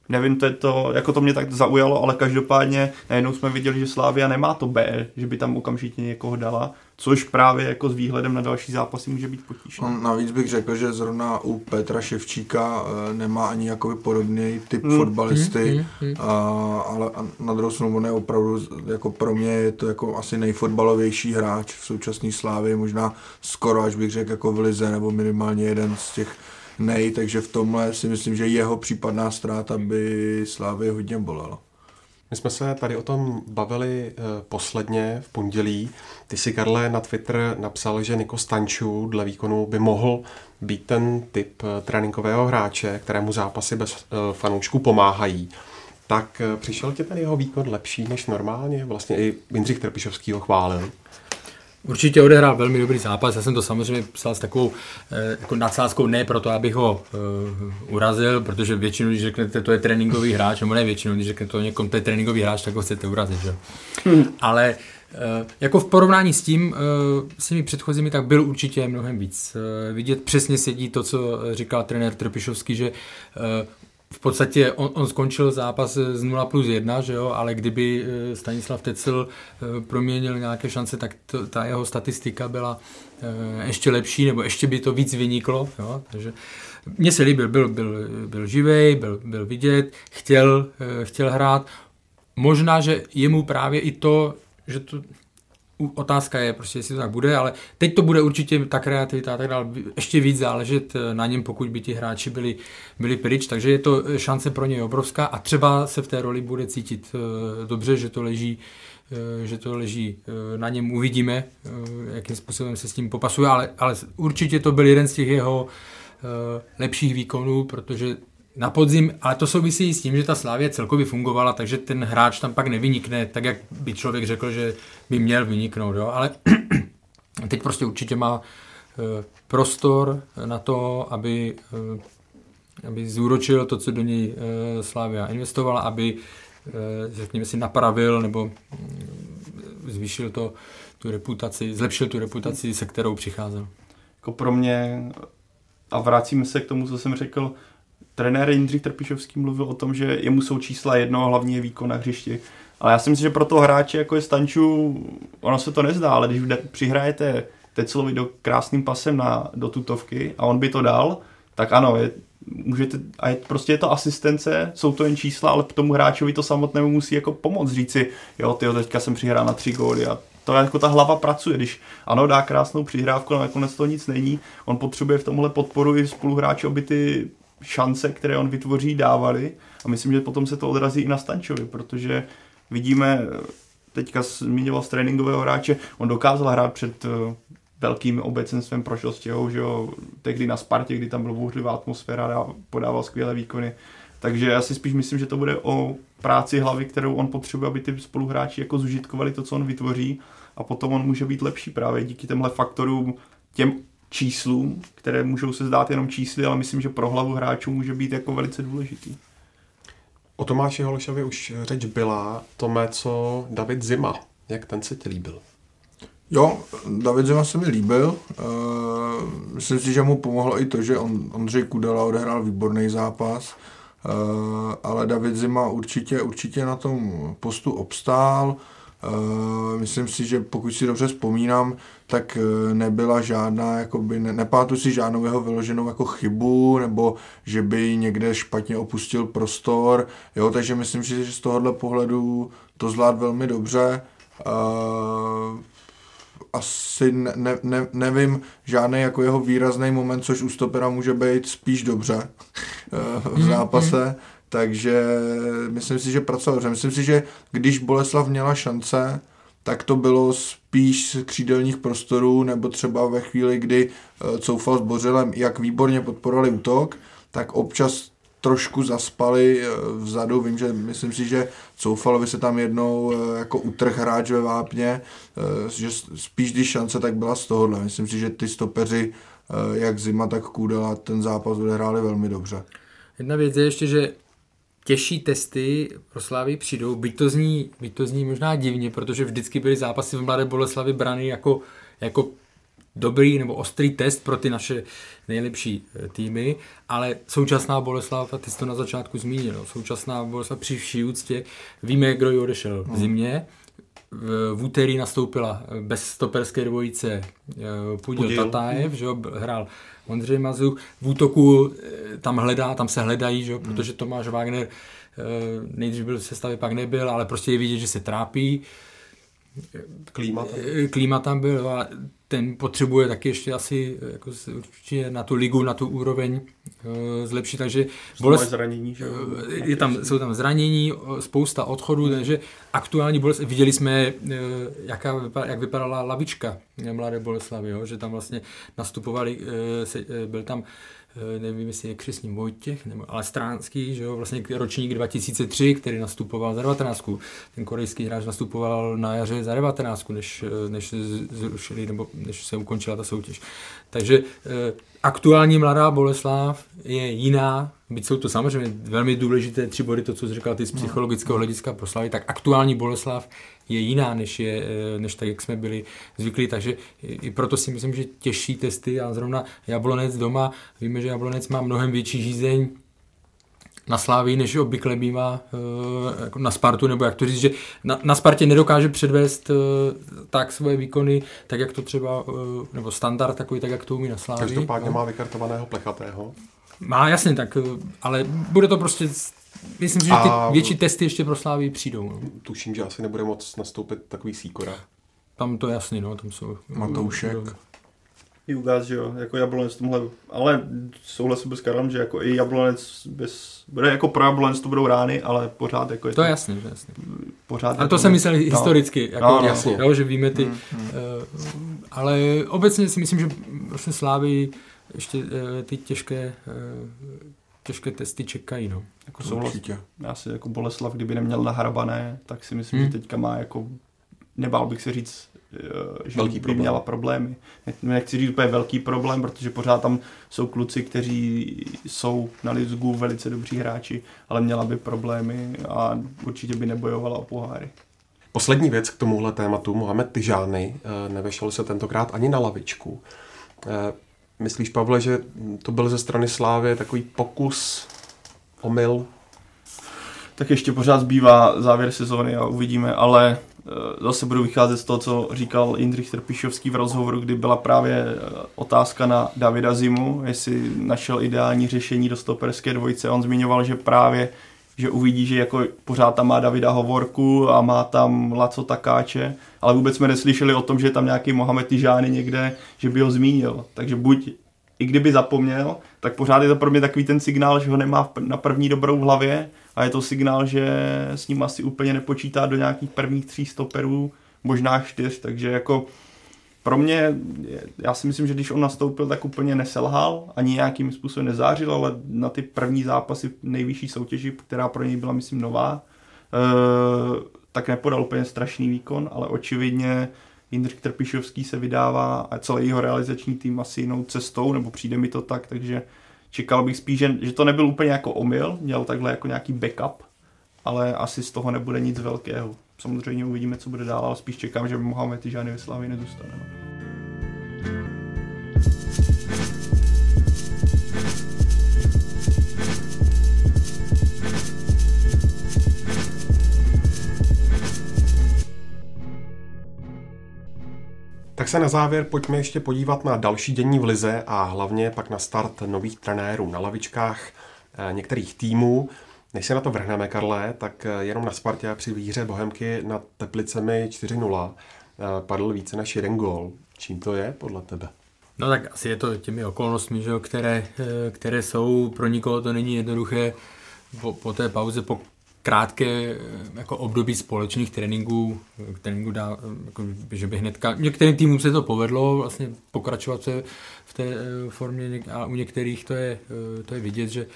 [SPEAKER 7] Nevím, to je to, jako to mě tak zaujalo, ale každopádně najednou jsme viděli, že Slávia nemá to B, že by tam okamžitě někoho dala, což právě jako s výhledem na další zápasy může být potíž.
[SPEAKER 6] No, navíc bych řekl, že zrovna u Petra Ševčíka eh, nemá ani jakoby podobný typ hmm. fotbalisty, hmm, hmm, hmm. A, ale na druhou stranu on je opravdu, jako pro mě je to jako asi nejfotbalovější hráč v současné Slávě, možná skoro až bych řekl jako v Lize, nebo minimálně jeden z těch nej, takže v tomhle si myslím, že jeho případná ztráta by Slávy hodně bolela.
[SPEAKER 4] My jsme se tady o tom bavili uh, posledně v pondělí. Ty si, Karle, na Twitter napsal, že Niko Stanču dle výkonu by mohl být ten typ uh, tréninkového hráče, kterému zápasy bez uh, fanoušků pomáhají. Tak přišel ti ten jeho výkon lepší než normálně? Vlastně i Jindřich Trpišovský ho chválil.
[SPEAKER 5] Určitě odehrál velmi dobrý zápas, já jsem to samozřejmě psal s takovou eh, jako nadsázkou, ne proto, abych ho uh, urazil, protože většinou, když řeknete, to je tréninkový hráč, nebo ne většinou, když řeknete to někom, to je tréninkový hráč, tak ho chcete urazit, že? Hmm. Ale uh, jako v porovnání s tím, uh, s těmi předchozími, tak byl určitě mnohem víc. Uh, vidět přesně sedí to, co říkal trenér Trpišovský, že uh, v podstatě on, on skončil zápas z 0 plus 1, že jo, ale kdyby eh, Stanislav Tecel eh, proměnil nějaké šance, tak to, ta jeho statistika byla eh, ještě lepší, nebo ještě by to víc vyniklo. Jo, takže mně se líbil, byl, byl, byl živej, byl, byl vidět, chtěl, chtěl hrát. Možná, že jemu právě i to, že to otázka je prostě, jestli to tak bude, ale teď to bude určitě ta kreativita a tak dále ještě víc záležet eh, na něm, pokud by ti hráči byli, byli pryč, takže je to šance pro něj obrovská a třeba se v té roli bude cítit dobře, že to leží že to leží na něm, uvidíme, jakým způsobem se s tím popasuje, ale, ale určitě to byl jeden z těch jeho lepších výkonů, protože na podzim, ale to souvisí s tím, že ta Slávě celkově fungovala, takže ten hráč tam pak nevynikne, tak jak by člověk řekl, že by měl vyniknout, jo? ale teď prostě určitě má eh, prostor na to, aby, eh, aby zúročil to, co do něj eh, Slávia investovala, aby řekněme si napravil nebo mm, zvýšil to tu reputaci, zlepšil tu reputaci, se kterou přicházel.
[SPEAKER 7] Jako pro mě, a vracíme se k tomu, co jsem řekl, trenér Jindřich Trpišovský mluvil o tom, že jemu jsou čísla jedno, hlavně je výkon na hřišti. Ale já si myslím, že pro toho hráče, jako je Stanču, ono se to nezdá, ale když přihrajete Teclovi do krásným pasem na, do tutovky a on by to dal, tak ano, je, můžete, a je, prostě je to asistence, jsou to jen čísla, ale tomu hráčovi to samotnému musí jako pomoct říci, jo, tyjo, teďka jsem přihrál na tři góly a to jako ta hlava pracuje, když ano, dá krásnou přihrávku, ale nakonec to nic není, on potřebuje v tomhle podporu i spoluhráče, aby ty šance, které on vytvoří, dávali. A myslím, že potom se to odrazí i na Stančovi, protože vidíme, teďka zmiňoval z tréninkového hráče, on dokázal hrát před eh, velkým obecenstvem, prošel s těhou, že jo, tehdy na Spartě, kdy tam byla bouřlivá atmosféra podával skvělé výkony. Takže já si spíš myslím, že to bude o práci hlavy, kterou on potřebuje, aby ty spoluhráči jako zužitkovali to, co on vytvoří a potom on může být lepší právě díky těmhle faktorům, těm číslům, které můžou se zdát jenom čísly, ale myslím, že pro hlavu hráčů může být jako velice důležitý.
[SPEAKER 4] O Tomáši Holešovi už řeč byla. Tome, co David Zima? Jak ten se ti líbil?
[SPEAKER 6] Jo, David Zima se mi líbil. Uh, myslím si, že mu pomohlo i to, že on, Ondřej Kudela odehrál výborný zápas. Uh, ale David Zima určitě, určitě na tom postu obstál. Uh, myslím si, že pokud si dobře vzpomínám, tak uh, nebyla žádná, jakoby, ne, nepátu si žádnou jeho vyloženou jako chybu, nebo že by někde špatně opustil prostor, jo, takže myslím si, že z tohohle pohledu to zvlád velmi dobře. Uh, asi ne, ne, ne, nevím žádný jako jeho výrazný moment, což u stopera může být spíš dobře v mhm, zápase. Mm takže myslím si, že pracoval dobře. Myslím si, že když Boleslav měla šance, tak to bylo spíš z křídelních prostorů, nebo třeba ve chvíli, kdy eh, Coufal s Bořelem jak výborně podporovali útok, tak občas trošku zaspali eh, vzadu. Vím, že myslím si, že Coufalovi se tam jednou eh, jako utrh hráč ve vápně, že spíš když šance, tak byla z tohohle. Myslím si, že ty stopeři, jak Zima, tak Kůdela, ten zápas odehráli velmi dobře.
[SPEAKER 5] Jedna věc je ještě, že těžší testy pro Slávy přijdou, byť to, zní, byť to zní možná divně, protože vždycky byly zápasy v Mladé Boleslavy brany jako, jako dobrý nebo ostrý test pro ty naše nejlepší eh, týmy, ale současná Boleslav, a ty jsi to na začátku zmínil, současná Boleslav při vší úctě, víme, kdo ji odešel v zimě, v, úterý nastoupila bez stoperské dvojice eh, Pudil, Pudil. Tatájev, že hrál Ondřej Mazu. V útoku eh, tam hledá, tam se hledají, že? Hmm. protože Tomáš Wagner eh, nejdřív byl v sestavě, pak nebyl, ale prostě je vidět, že se trápí.
[SPEAKER 4] Klíma tam.
[SPEAKER 5] Klíma tam byl a ten potřebuje taky ještě asi jako určitě na tu ligu, na tu úroveň uh, zlepšit, takže
[SPEAKER 7] bolest, zranění, že?
[SPEAKER 5] je tam, jsou tam zranění, spousta odchodů, takže aktuální bolest, viděli jsme, jaká, jak vypadala lavička Mladé Boleslavy, jo? že tam vlastně nastupovali, byl tam Eh, nevím, jestli je křesní Vojtěch, nebo, ale Stránský, že jo, vlastně ročník 2003, který nastupoval za 19. Ten korejský hráč nastupoval na jaře za 19, než, eh, než zrušili, nebo než se ukončila ta soutěž. Takže eh, aktuální mladá Boleslav je jiná, byť jsou to samozřejmě velmi důležité tři body, to, co jsi říkal ty z psychologického hlediska proslavy, tak aktuální Boleslav je jiná, než, je, eh, než tak, jak jsme byli zvyklí, takže i proto si myslím, že těžší testy a zrovna Jablonec doma, víme, že Jablonec má mnohem větší žízeň, na Slávii, než obvykle bývá eh, jako na Spartu, nebo jak to říct, že na, na Spartě nedokáže předvést eh, tak svoje výkony, tak jak to třeba, nebo standard takový, tak jak to umí na Slávii.
[SPEAKER 4] Každopádně no. má vykartovaného plechatého.
[SPEAKER 5] Má, jasně, tak, ale bude to prostě Myslím si, že ty větší testy ještě pro Slávy přijdou. No.
[SPEAKER 4] Tuším, že asi nebude moc nastoupit takový Sýkora.
[SPEAKER 5] tam to je jasný, no, tam jsou...
[SPEAKER 6] Matoušek.
[SPEAKER 7] Jugas, že jo, jako Jablonec v tomhle, ale souhlasím s Karlem, že jako i Jablonec bez, bude jako pro Jablonec to budou rány, ale pořád jako je
[SPEAKER 5] To je jasný, to je jasný.
[SPEAKER 7] pořád
[SPEAKER 5] Ale
[SPEAKER 7] je
[SPEAKER 5] to jsem myslel historicky, jako,
[SPEAKER 7] No, no.
[SPEAKER 4] Jasně.
[SPEAKER 5] Jo, že víme ty,
[SPEAKER 6] Hmm,
[SPEAKER 5] uh, ale obecně si myslím, že vlastně Slávy ještě uh, ty těžké, uh, těžké testy čekají, no.
[SPEAKER 7] Jako souhlas.
[SPEAKER 6] Určitě.
[SPEAKER 7] Já si jako Boleslav, kdyby neměl nahrabané, tak si myslím,
[SPEAKER 5] Hmm.
[SPEAKER 7] že teďka má jako, nebál bych se říct, eh, že
[SPEAKER 4] Velký
[SPEAKER 7] by
[SPEAKER 4] problém.
[SPEAKER 7] měla problémy. Ne- Nechci říct úplně velký problém, protože pořád tam jsou kluci, kteří jsou na Lidsgu velice dobří hráči, ale měla by problémy a určitě by nebojovala o poháry.
[SPEAKER 4] Poslední věc k tomuhle tématu. Mohamed Tyžány eh, nevešel se tentokrát ani na lavičku. Eh, Myslíš, Pavle, že to byl ze strany Slávy takový pokus, omyl?
[SPEAKER 7] Tak ještě pořád zbývá závěr sezóny a uvidíme, ale eh, zase budu vycházet z toho, co říkal Jindřich Trpišovský v rozhovoru, kdy byla právě eh, otázka na Davida Zimu, jestli našel ideální řešení do stoperské dvojice. On zmiňoval, že právě že uvidí, že jako pořád tam má Davida Hovorku a má tam Laco Takáče, ale vůbec jsme neslyšeli o tom, že je tam nějaký Mohamed Tyžány někde, že by ho zmínil. Takže buď i kdyby zapomněl, tak pořád je to pro mě takový ten signál, že ho nemá na první dobrou v hlavě a je to signál, že s ním asi úplně nepočítá do nějakých prvních tří stoperů, možná čtyř, takže jako pro mě, já si myslím, že když on nastoupil, tak úplně neselhal, ani nějakým způsobem nezářil, ale na ty první zápasy nejvyšší soutěži, která pro něj byla, myslím, nová, eh, tak nepodal úplně strašný výkon, ale očividně Jindřich Trpišovský se vydává a celý jeho realizační tým asi jinou cestou, nebo přijde mi to tak, takže čekal bych spíš, že, že to nebyl úplně jako omyl, měl takhle jako nějaký backup, ale asi z toho nebude nic velkého. Samozřejmě uvidíme, co bude dál, ale spíš čekám, že Mohamed žádný ve Slavii nezůstane. no.
[SPEAKER 4] Tak se na závěr pojďme ještě podívat na další dění v Lize a hlavně pak na start nových trenérů na lavičkách eh, některých týmů. Než se na to vrhneme, Karle, tak eh, jenom na Spartě při výhře Bohemky nad Teplicemi 4-0 eh, padl více než jeden gól. Čím to je podle tebe?
[SPEAKER 5] No tak asi je to těmi okolnostmi, že které, které jsou, pro nikoho to není jednoduché po, po té pauze, po krátké jako období společných tréninků, tréninku dá, jako, že by hnedka, některým týmům se to povedlo vlastně pokračovat se v té eh, formě a u některých to je, eh, to je vidět, že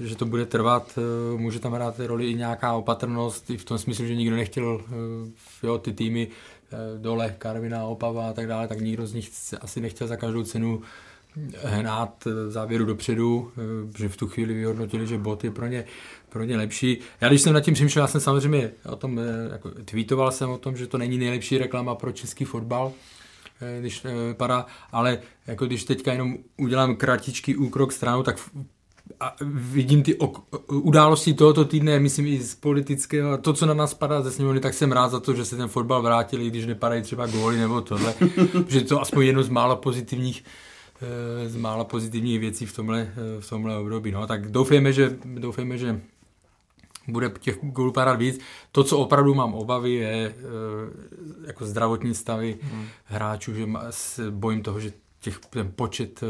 [SPEAKER 5] že to bude trvat, eh, může tam hrát roli i nějaká opatrnost, i v tom smyslu, že nikdo nechtěl jo, ty týmy dole, Karvina, Opava a tak dále, tak nikdo z nich asi nechtěl za každou cenu hnát v závěru dopředu, eh, že v tu chvíli vyhodnotili, že bot je pro ně, pro ně lepší. Já když jsem nad tím přemýšlel, já jsem samozřejmě o tom, eh, jako, tweetoval jsem o tom, že to není nejlepší reklama pro český fotbal, eh, když eh, padá, ale jako když teďka jenom udělám kratičký úkrok stranou, tak a vidím ty ok- události tohoto týdne, myslím i z politického, to, co na nás padá ze sněmovny, tak jsem rád za to, že se ten fotbal vrátil, i když nepadají třeba góly nebo tohle, že to aspoň jedno z mála pozitivních z mála pozitivních věcí v tomhle, eh, v tomhle období. No, tak doufejme, že, doufejme, že bude těch gólů padat víc. To, co opravdu mám obavy, je eh, jako zdravotní stavy hmm. hráčů, že se bojím toho, že těch, ten počet uh,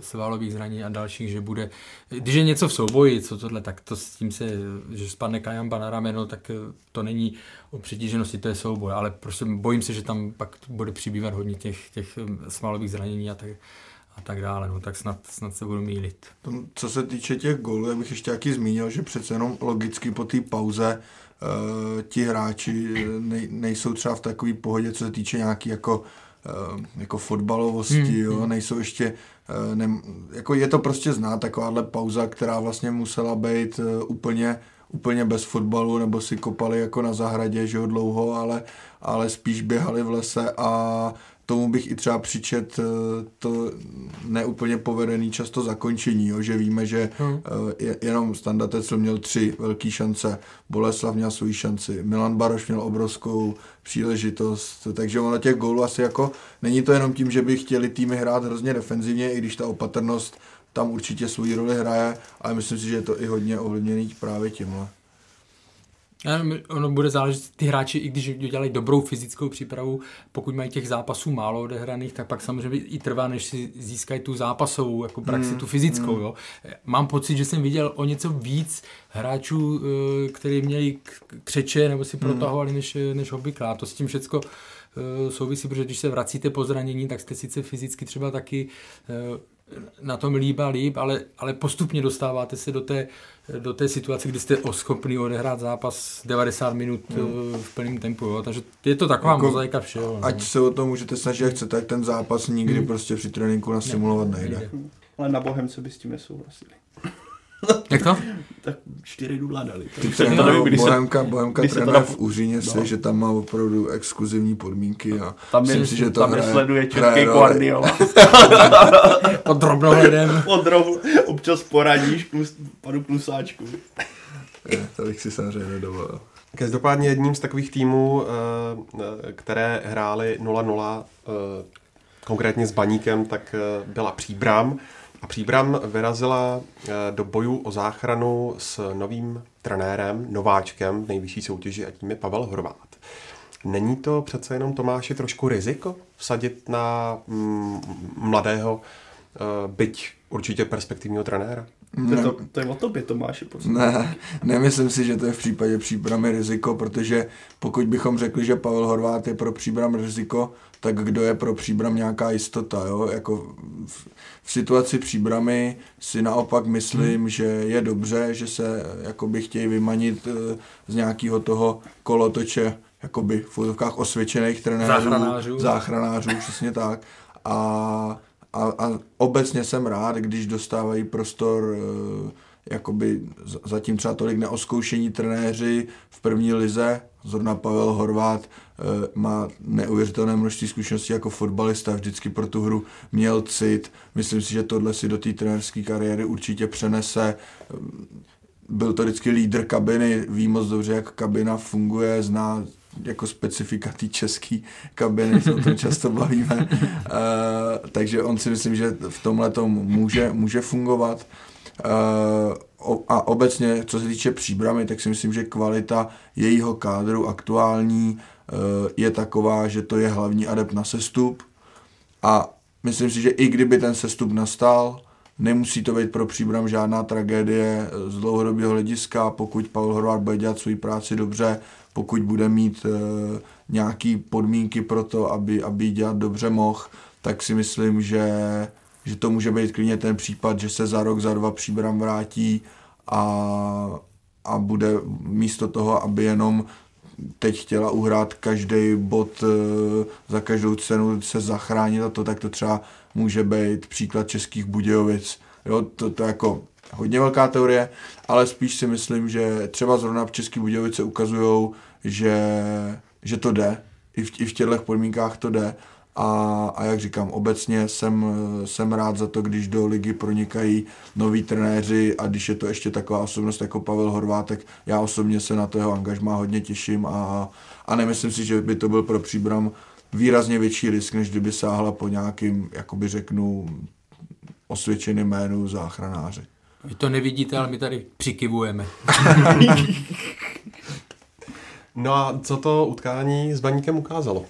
[SPEAKER 5] svalových zranění a dalších, že bude, když je něco v souboji, co tohle, tak to s tím se, že spadne Kajamba na rameno, tak eh, to není o přetíženosti, to je souboj, ale prostě bojím se, že tam pak bude přibývat hodně těch, těch eh, svalových zranění a tak, a tak dále, no tak snad, snad se budu mýlit.
[SPEAKER 6] Tom, co se týče těch gólů, já bych ještě taky zmínil, že přece jenom logicky po té pauze uh, ti hráči eh, nej, nejsou třeba v takové pohodě, co se týče nějaký jako uh, jako fotbalovosti,
[SPEAKER 5] Hmm,
[SPEAKER 6] jo,
[SPEAKER 5] hmm.
[SPEAKER 6] nejsou ještě, uh, ne, jako je to prostě znát, takováhle pauza, která vlastně musela být uh, úplně úplně bez fotbalu, nebo si kopali jako na zahradě, že jo, dlouho, ale, ale spíš běhali v lese a tomu bych i třeba přičet eh, to neúplně povedený často zakončení, jo, že víme, že
[SPEAKER 5] Hmm.
[SPEAKER 6] eh, je- jenom Standatec měl tři velké šance, Boleslav měl svou šanci, Milan Baroš měl obrovskou příležitost, takže ono těch gólů asi jako, není to jenom tím, že by chtěli týmy hrát hrozně defenzivně, i když ta opatrnost tam určitě svou roli hraje, ale myslím si, že je to i hodně ovlivněný právě tímhle.
[SPEAKER 5] Ono bude záležet, ty hráči, i když dělají dobrou fyzickou přípravu, pokud mají těch zápasů málo odehraných, tak pak samozřejmě i trvá, než si získají tu zápasovou jako praxi, mm. tu fyzickou. Mm. Jo. Mám pocit, že jsem viděl o něco víc hráčů, eh, kteří měli křeče nebo si mm. protahovali než, než obvykle. A to s tím všecko eh, souvisí, protože když se vracíte po zranění, tak jste sice fyzicky třeba taky eh, na tom líp a líp, ale, ale postupně dostáváte se do té, do té situace, kdy jste schopný odehrát zápas 90 minut no. v plném tempu. Jo. Takže je to taková jako, mozaika všeho. No.
[SPEAKER 6] Ať se o to můžete snažit, jak chcete, tak ten zápas nikdy hmm. prostě při tréninku nasimulovat ne, nejde. nejde.
[SPEAKER 7] Ale na Bohemce by s tím nesouhlasili.
[SPEAKER 5] Jak to?
[SPEAKER 7] tak 4 nula dali.
[SPEAKER 6] Ty trénujou Bohemka, Bohemka trénuje v Úřině no. že tam má opravdu exkluzivní podmínky a
[SPEAKER 7] tam myslím je, si, že to tam hraje, sleduje český Guardiola.
[SPEAKER 5] Pod drobnohledem.
[SPEAKER 7] Pod drob, občas poradíš plus, panu plusáčku.
[SPEAKER 6] Je, to bych si samozřejmě nedovolil.
[SPEAKER 4] Každopádně jedním z takových týmů, eh, které hrály 0-0, eh, konkrétně s Baníkem, tak eh, byla Příbram. Příbram vyrazila eh, do boju o záchranu s novým trenérem, nováčkem v nejvyšší soutěži a tím je Pavel Horvát. Není to přece jenom Tomáši trošku riziko vsadit na mm, mladého, eh, byť určitě perspektivního trenéra?
[SPEAKER 7] Ne. To, to je o tobě, Tomáši. Pocit.
[SPEAKER 6] Ne, nemyslím si, že to je v případě příbramy riziko, protože pokud bychom řekli, že Pavel Horvát je pro příbram riziko, tak kdo je pro příbram nějaká jistota, jo? Jako v, v situaci příbramy si naopak myslím, hmm. že je dobře, že se jakoby chtějí vymanit eh, z nějakého toho kolotoče jakoby v fotovkách osvědčených trenérů,
[SPEAKER 5] záchranářů,
[SPEAKER 6] záchranářů přesně tak. A, a, a obecně jsem rád, když dostávají prostor eh, jakoby zatím třeba tolik neoskoušení trenéři v první lize, zrovna Pavel Horvát eh, má neuvěřitelné množství zkušeností jako fotbalista, vždycky pro tu hru měl cit. Myslím si, že tohle si do té trenérské kariéry určitě přenese. Byl to vždycky lídr kabiny, ví moc dobře, jak kabina funguje, zná jako specifika té české kabiny, se o tom často bavíme. Uh, takže on si myslím, že v tomhle může, může fungovat. Uh, a obecně, co se týče příbramy, tak si myslím, že kvalita jejího kádru aktuální uh, je taková, že to je hlavní adept na sestup. A myslím si, že i kdyby ten sestup nastal, nemusí to být pro příbram žádná tragédie z dlouhodobého hlediska, pokud Paul Horváth bude dělat svoji práci dobře, pokud bude mít uh, nějaký podmínky pro to, aby, aby dělat dobře mohl, tak si myslím, že že to může být klidně ten případ, že se za rok, za dva příbram vrátí a, a bude místo toho, aby jenom teď chtěla uhrát každý bod e, za každou cenu se zachránit a to, tak to třeba může být příklad českých Budějovic. Jo, to, to jako hodně velká teorie, ale spíš si myslím, že třeba zrovna v České Budějovice ukazují, že, že to jde, i v, i v těchto podmínkách to jde a, a jak říkám, obecně jsem, jsem rád za to, když do ligy pronikají noví trenéři a když je to ještě taková osobnost jako Pavel Horvátek, já osobně se na to jeho angažmá hodně těším a, a nemyslím si, že by to byl pro Příbram výrazně větší risk, než kdyby sáhla po nějakým, jakoby řeknu, osvědčeným jménu záchranáři.
[SPEAKER 5] Vy to nevidíte, ale my tady přikivujeme.
[SPEAKER 4] no a co to utkání s Baníkem ukázalo?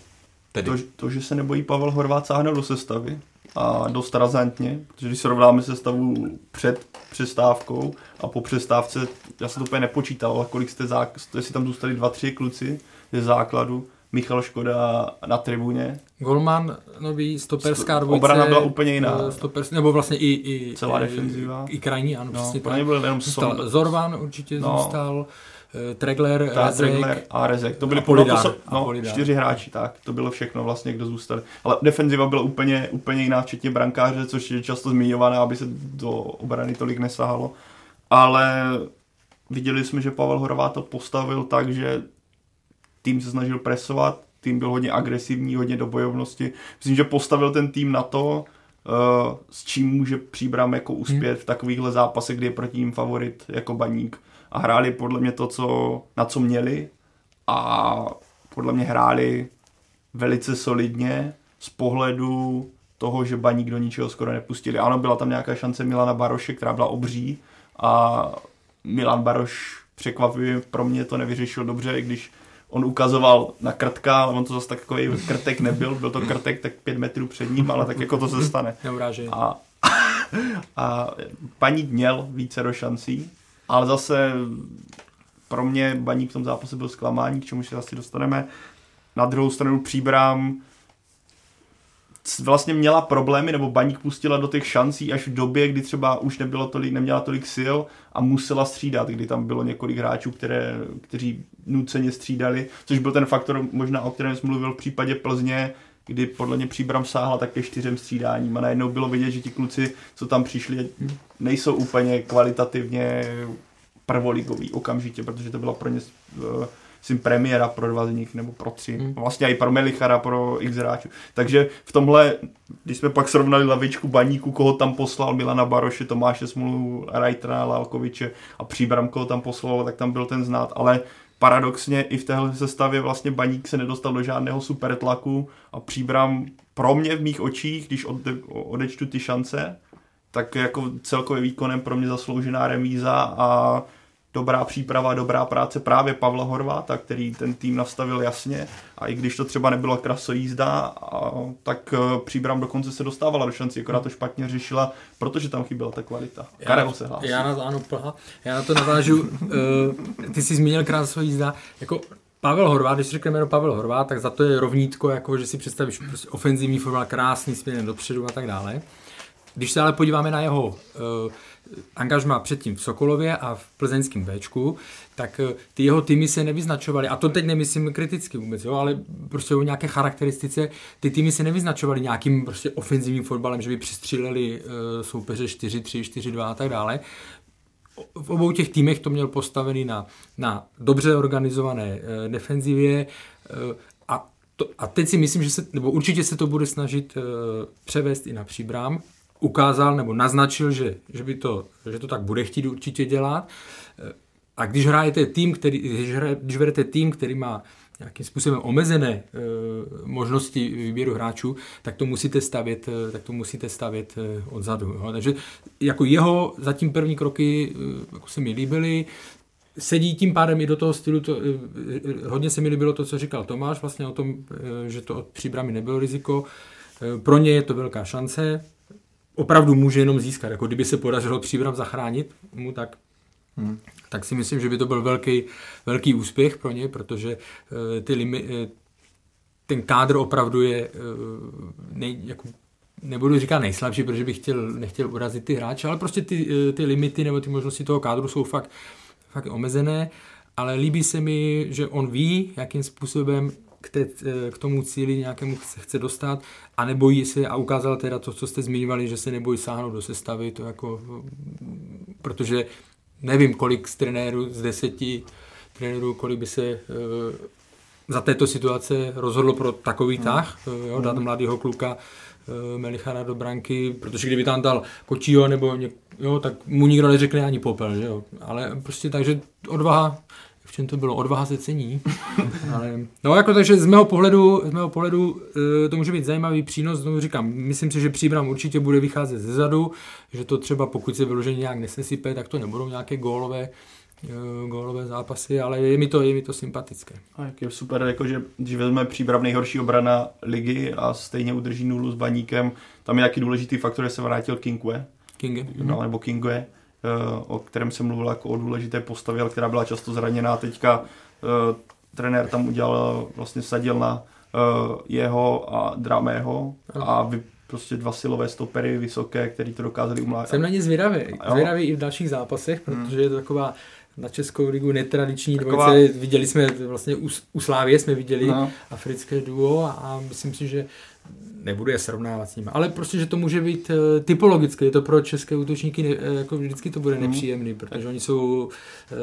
[SPEAKER 7] Tedy. To, to, že se nebojí Pavel Horvát sáhnout do sestavy a dost razantně, protože když srovnáme sestavu před přestávkou a po přestávce, já jsem to úplně nepočítal, ale kolik jste, zá, jste si tam zůstali dva, tři kluci ze základu, Michal Škoda na tribuně.
[SPEAKER 5] Golman, nový stoperská
[SPEAKER 7] dvojice. Obrana byla úplně jiná.
[SPEAKER 5] Eh, stopers, nebo vlastně i, i
[SPEAKER 7] celá defenziva.
[SPEAKER 5] I, i krajní, ano.
[SPEAKER 7] No, přesně tak. byl jenom
[SPEAKER 5] Zorvan určitě no. zůstal. Eh, Tregler,
[SPEAKER 7] Ta, Rezek, Tregler a Rezek. To byly
[SPEAKER 5] Polidar,
[SPEAKER 7] to, no, čtyři hráči, tak. To bylo všechno vlastně, kdo zůstal. Ale defenziva byla úplně, úplně jiná, včetně brankáře, což je často zmiňované, aby se do obrany tolik nesahalo. Ale viděli jsme, že Pavel Horvát to postavil tak, že tým se snažil presovat, tým byl hodně agresivní, hodně do bojovnosti. Myslím, že postavil ten tým na to, uh, s čím může příbram jako uspět hmm. v takovýchhle zápasech, kdy je proti ním favorit jako baník a hráli podle mě to, co, na co měli a podle mě hráli velice solidně z pohledu toho, že baník do ničeho skoro nepustili. Ano, byla tam nějaká šance Milana Baroše, která byla obří a Milan Baroš překvapivě pro mě to nevyřešil dobře, i když on ukazoval na krtka, ale on to zase takový krtek nebyl, byl to krtek tak pět metrů před ním, ale tak jako to se stane.
[SPEAKER 5] Neurážej.
[SPEAKER 7] A, a paní měl více do šancí, ale zase pro mě baník v tom zápase byl zklamání, k čemu se asi dostaneme. Na druhou stranu příbrám vlastně měla problémy, nebo baník pustila do těch šancí až v době, kdy třeba už nebylo tolik, neměla tolik sil a musela střídat, kdy tam bylo několik hráčů, které, kteří nuceně střídali, což byl ten faktor možná, o kterém jsem mluvil v případě Plzně, kdy podle mě příbram sáhla také čtyřem střídáním a najednou bylo vidět, že ti kluci, co tam přišli, nejsou úplně kvalitativně prvoligový okamžitě, protože to byla pro ně uh, myslím, premiéra pro dva z nich, nebo pro tři. Hmm. Vlastně i pro Melichara, pro x hráčů. Takže v tomhle, když jsme pak srovnali lavičku baníku, koho tam poslal, Milana Baroše, Tomáše Smulu, Reitera, Lalkoviče a Příbram, koho tam poslal, tak tam byl ten znát, ale paradoxně i v téhle sestavě vlastně baník se nedostal do žádného super tlaku a Příbram pro mě v mých očích, když ode, odečtu ty šance, tak jako celkově výkonem pro mě zasloužená remíza a dobrá příprava, dobrá práce právě Pavla Horváta, který ten tým nastavil jasně a i když to třeba nebyla krasojízda, a, tak eh, Příbram dokonce se dostávala do šanci, akorát to špatně řešila, protože tam chyběla ta kvalita.
[SPEAKER 5] Já,
[SPEAKER 7] Karel se hlásí.
[SPEAKER 5] Já na to, ano, plha. Já na to navážu, uh, ty jsi zmínil krasojízda, jako Pavel Horvát, když řekneme jméno Pavel Horvát, tak za to je rovnítko, jako že si představíš prostě ofenzivní fotbal, krásný směrem dopředu a tak dále. Když se ale podíváme na jeho uh, angažma předtím v Sokolově a v plzeňském Bčku, tak uh, ty jeho týmy se nevyznačovaly, a to teď nemyslím kriticky vůbec, jo, ale prostě o nějaké charakteristice, ty týmy se nevyznačovaly nějakým prostě ofenzivním fotbalem, že by přistříleli uh, soupeře 4-3, 4-2 a tak dále. V obou těch týmech to měl postavený na, na dobře organizované uh, defenzivě uh, a to, a teď si myslím, že se, nebo určitě se to bude snažit uh, převést i na příbrám, ukázal nebo naznačil, že, že, by to, že to tak bude chtít určitě dělat. A když hrajete tým, který, když, hraje, když vedete tým, který má nějakým způsobem omezené e, možnosti výběru hráčů, tak to musíte stavět, e, tak to musíte stavět e, odzadu. Jo. Takže jako jeho zatím první kroky jako se mi líbily, sedí tím pádem i do toho stylu, to, hodně se mi líbilo to, co říkal Tomáš, vlastně o tom, že to od příbramy nebylo riziko. Pro ně je to velká šance, opravdu může jenom získat. Jako kdyby se podařilo příbram zachránit mu, tak, hmm. tak si myslím, že by to byl velký, velký úspěch pro ně, protože uh, ty limi, uh, ten kádr opravdu je uh, nej, jako, nebudu říkat nejslabší, protože bych chtěl, nechtěl urazit ty hráče, ale prostě ty, ty limity nebo ty možnosti toho kádru jsou fakt, fakt omezené, ale líbí se mi, že on ví, jakým způsobem k, té, k tomu cíli nějakému chce, chce dostat a nebojí se a ukázal teda to, co jste zmiňovali, že se nebojí sáhnout do sestavy, to jako, protože nevím, kolik z trenérů, z deseti trenérů, kolik by se uh, za této situace rozhodlo pro takový hmm. tah, uh, jo, dát hmm. mladého kluka Melichara do branky, protože kdyby tam dal Kočího nebo něk, jo, tak mu nikdo neřekne ani popel, že jo. Ale prostě takže odvaha čem to bylo, odvaha se cení. Ale, no jako takže z mého pohledu, z mého pohledu e, to může být zajímavý přínos, znovu říkám, myslím si, že příbram určitě bude vycházet ze zadu, že to třeba pokud se vyloženě nějak nesesype, tak to nebudou nějaké gólové, e, gólové zápasy, ale je mi to, je mi to sympatické.
[SPEAKER 7] A jak je super, jako že když vezme příbram nejhorší obrana ligy a stejně udrží nulu s baníkem, tam je nějaký důležitý faktor, že se vrátil Kingwe.
[SPEAKER 5] Kinge.
[SPEAKER 7] No, nebo Kingwe Eh, o kterém jsem mluvil jako o důležité postavě, ale která byla často zraněná. Teďka uh, trenér tam udělal, vlastně sadil na uh, jeho a Dramého a vy, prostě dva silové stopery vysoké, který to dokázali umlátit.
[SPEAKER 5] Jsem na ně zvědavý. Zvědavý i v dalších zápasech, hmm. protože je to taková na Českou ligu netradiční Taková... dvojice. Viděli jsme vlastně u, u Slávě jsme viděli no. africké duo a, a myslím si, že nebudu je srovnávat s nimi, ale prostě, že to může být uh, typologické, je to pro české útočníky, ne, uh, jako vždycky to bude mm. nepříjemný, protože oni jsou uh,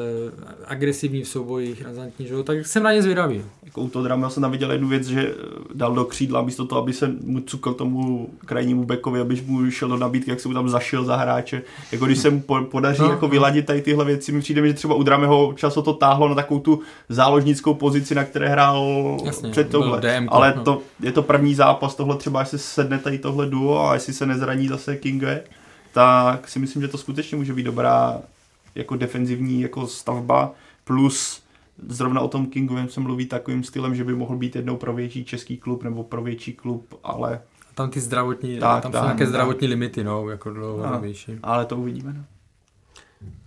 [SPEAKER 5] agresivní v soubojích, razantní, že? tak jsem na ně zvědavý.
[SPEAKER 7] Jako u toho drama jsem tam viděl jednu věc, že dal do křídla místo toho, aby se mu cukl tomu krajnímu bekovi, aby mu šel do nabídky, jak se mu tam zašil za hráče. Jako když se mu podaří no. jako vyladit tady tyhle věci, mi přijde, že třeba u Drameho často to táhlo na takovou tu záložnickou pozici, na které hrál Jasně, před tohle. Ale no. to, je to první zápas, tohle třeba se sedne tady tohle duo a jestli se nezraní zase Kingue, tak si myslím, že to skutečně může být dobrá jako defenzivní jako stavba, plus zrovna o tom Kingovém se mluví takovým stylem, že by mohl být jednou pro větší český klub nebo pro větší klub, ale...
[SPEAKER 5] Tam ty zdravotní,
[SPEAKER 7] Tak,
[SPEAKER 5] tam
[SPEAKER 7] tak,
[SPEAKER 5] jsou nějaké
[SPEAKER 7] tak.
[SPEAKER 5] zdravotní limity, no, jako dlouhodobější.
[SPEAKER 7] Ale to uvidíme. No.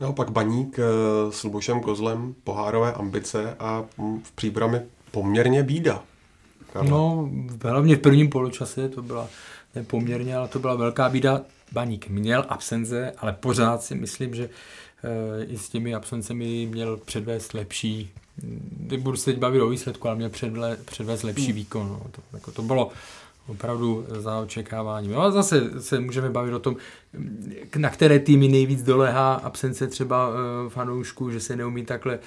[SPEAKER 4] Naopak Baník eh, s Lubošem Kozlem, pohárové ambice a mm, v příbrami poměrně bída. Karla.
[SPEAKER 5] No, hlavně v prvním poločase to byla poměrně, ale to byla velká bída. Baník měl absence, ale pořád si myslím, že e, i s těmi absencemi měl předvést lepší, mm, budu se teď bavit o výsledku, ale měl předle, předvést lepší výkon. No. To, jako to bylo opravdu za očekávání. No a zase se můžeme bavit o tom, na které týmy nejvíc dolehá absence třeba e, fanoušků, že se neumí takhle e,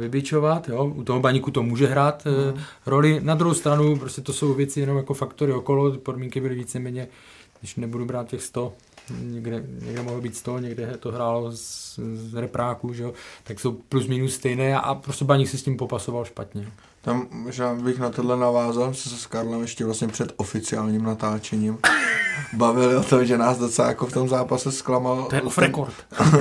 [SPEAKER 5] vybičovat. Jo? U toho baníku to může hrát e, roli. Na druhou stranu prostě to jsou věci jenom jako faktory okolo, podmínky byly víceméně, když nebudu brát těch 100, někde, někde mohlo být 100, někde to hrálo z, z repráků, že jo? tak jsou plus minus stejné a, a prostě baník se s tím popasoval špatně.
[SPEAKER 6] Tam možná bych na tohle navázal, se s Karlem ještě vlastně před oficiálním natáčením bavili o tom, že nás docela jako v tom zápase zklamal.
[SPEAKER 5] To je off
[SPEAKER 6] ten-
[SPEAKER 5] record.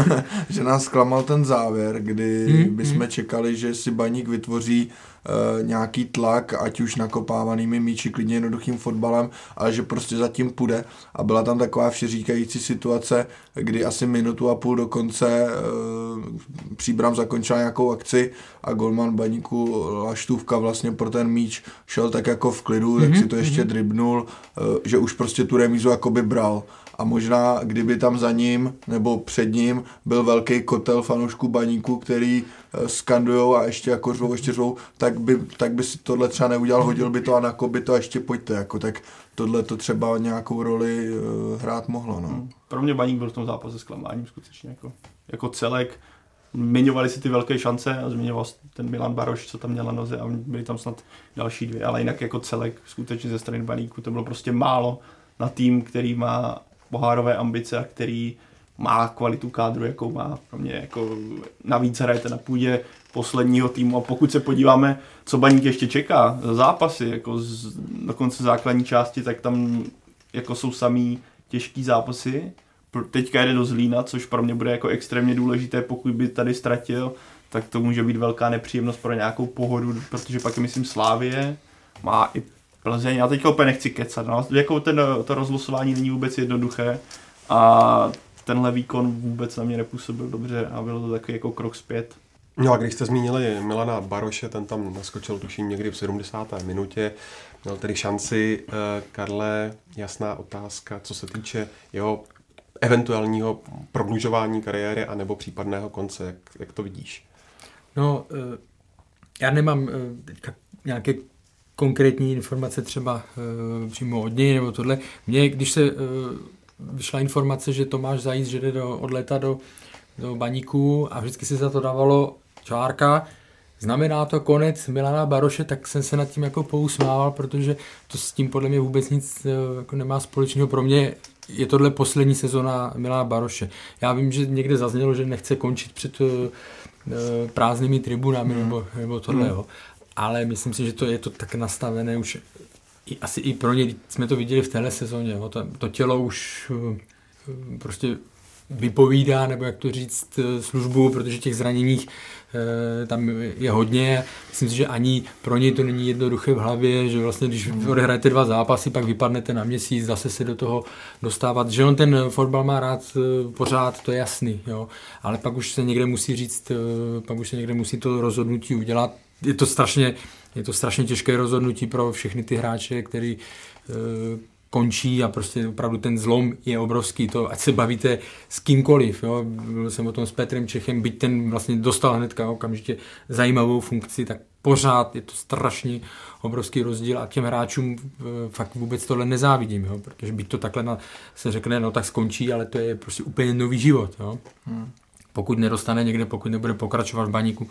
[SPEAKER 6] že nás zklamal ten závěr, kdy
[SPEAKER 5] Hmm,
[SPEAKER 6] hmm, bychom čekali, že si baník vytvoří uh, nějaký tlak, ať už nakopávanými míči, klidně jednoduchým fotbalem, ale že prostě zatím půjde. A byla tam taková všeříkající situace, kdy asi minutu a půl do konce uh, příbram zakončila nějakou akci a golman baníku Laštůvka vlastně pro ten míč šel tak jako v klidu, tak si to ještě dribnul, uh, že už prostě tu remízu jakoby bral a možná kdyby tam za ním nebo před ním byl velký kotel fanoušků baníku, který eh, skandujou a ještě jako řvou, ještě řvou, tak by, tak by si tohle třeba neudělal, hodil by to a nakop by to a ještě pojďte, jako tak tohle to třeba nějakou roli uh, hrát mohlo, no.
[SPEAKER 7] Pro mě Baník byl v tom zápase zklamáním skutečně jako, jako celek. Zmiňovali si ty velké šance a zmiňoval ten Milan Baroš, co tam měl na noze a byly tam snad další dvě, ale jinak jako celek skutečně ze strany Baníku to bylo prostě málo na tým, který má pohárové ambice a který má kvalitu kádru, jakou má. Pro mě jako navíc hrajete na půdě posledního týmu a pokud se podíváme, co Baník ještě čeká zápasy, jako z, do konce základní části, tak tam jako jsou samý těžký zápasy. Teďka jede do Zlína, což pro mě bude jako extrémně důležité, pokud by tady ztratil, tak to může být velká nepříjemnost pro nějakou pohodu, protože pak je, myslím Slávie, má i Plzeň, já teďka úplně nechci kecat, no, jako ten, to rozlosování není vůbec jednoduché a tenhle výkon vůbec na mě nepůsobil dobře a bylo to takový jako krok zpět.
[SPEAKER 4] No a když jste zmínili Milana Baroše, ten tam naskočil tuším někdy v 70. minutě, měl tedy šanci. Eh, Karle, jasná otázka, co se týče jeho eventuálního prodlužování kariéry a nebo případného konce, jak, jak to vidíš?
[SPEAKER 5] No, eh, já nemám eh, teďka nějaké konkrétní informace třeba eh, přímo od něj nebo tohle. Mně, když se eh, vyšla informace, že Tomáš Zajíc, že jde do, od léta do, do baníku a vždycky se za to dávalo čárka, znamená to konec Milana Baroše, tak jsem se nad tím jako pousmával, protože to s tím podle mě vůbec nic eh, jako nemá společného. Pro mě je tohle poslední sezona Milana Baroše. Já vím, že někde zaznělo, že nechce končit před prázdnými tribunami nebo, nebo tohle, jo. Ale myslím si, že to je to tak nastavené už i, asi i pro ně, jsme to viděli v téhle sezóně, jo. To, to tělo už eh, prostě vypovídá, nebo jak to říct, eh, službu, protože těch zraněních eh, tam je hodně. Myslím si, že ani pro něj to není jednoduché v hlavě, že vlastně když odehrajete dva zápasy, pak vypadnete na měsíc, zase se do toho dostávat. Že on ten fotbal má rád pořád, to je jasný, jo. ale pak už se někde musí říct, pak už se někde musí to rozhodnutí udělat. Je to strašně, je to strašně těžké rozhodnutí pro všechny ty hráče, který eh, končí a prostě opravdu ten zlom je obrovský. To, ať se bavíte s kýmkoliv, jo. byl jsem o tom s Petrem Čechem, byť ten vlastně dostal hnedka okamžitě zajímavou funkci, tak pořád je to strašně obrovský rozdíl a těm hráčům eh, fakt vůbec tohle nezávidím, jo, protože byť to takhle na, se řekne, no tak skončí, ale to je prostě úplně nový život. Jo. Pokud nedostane někde, pokud nebude pokračovat v baníku,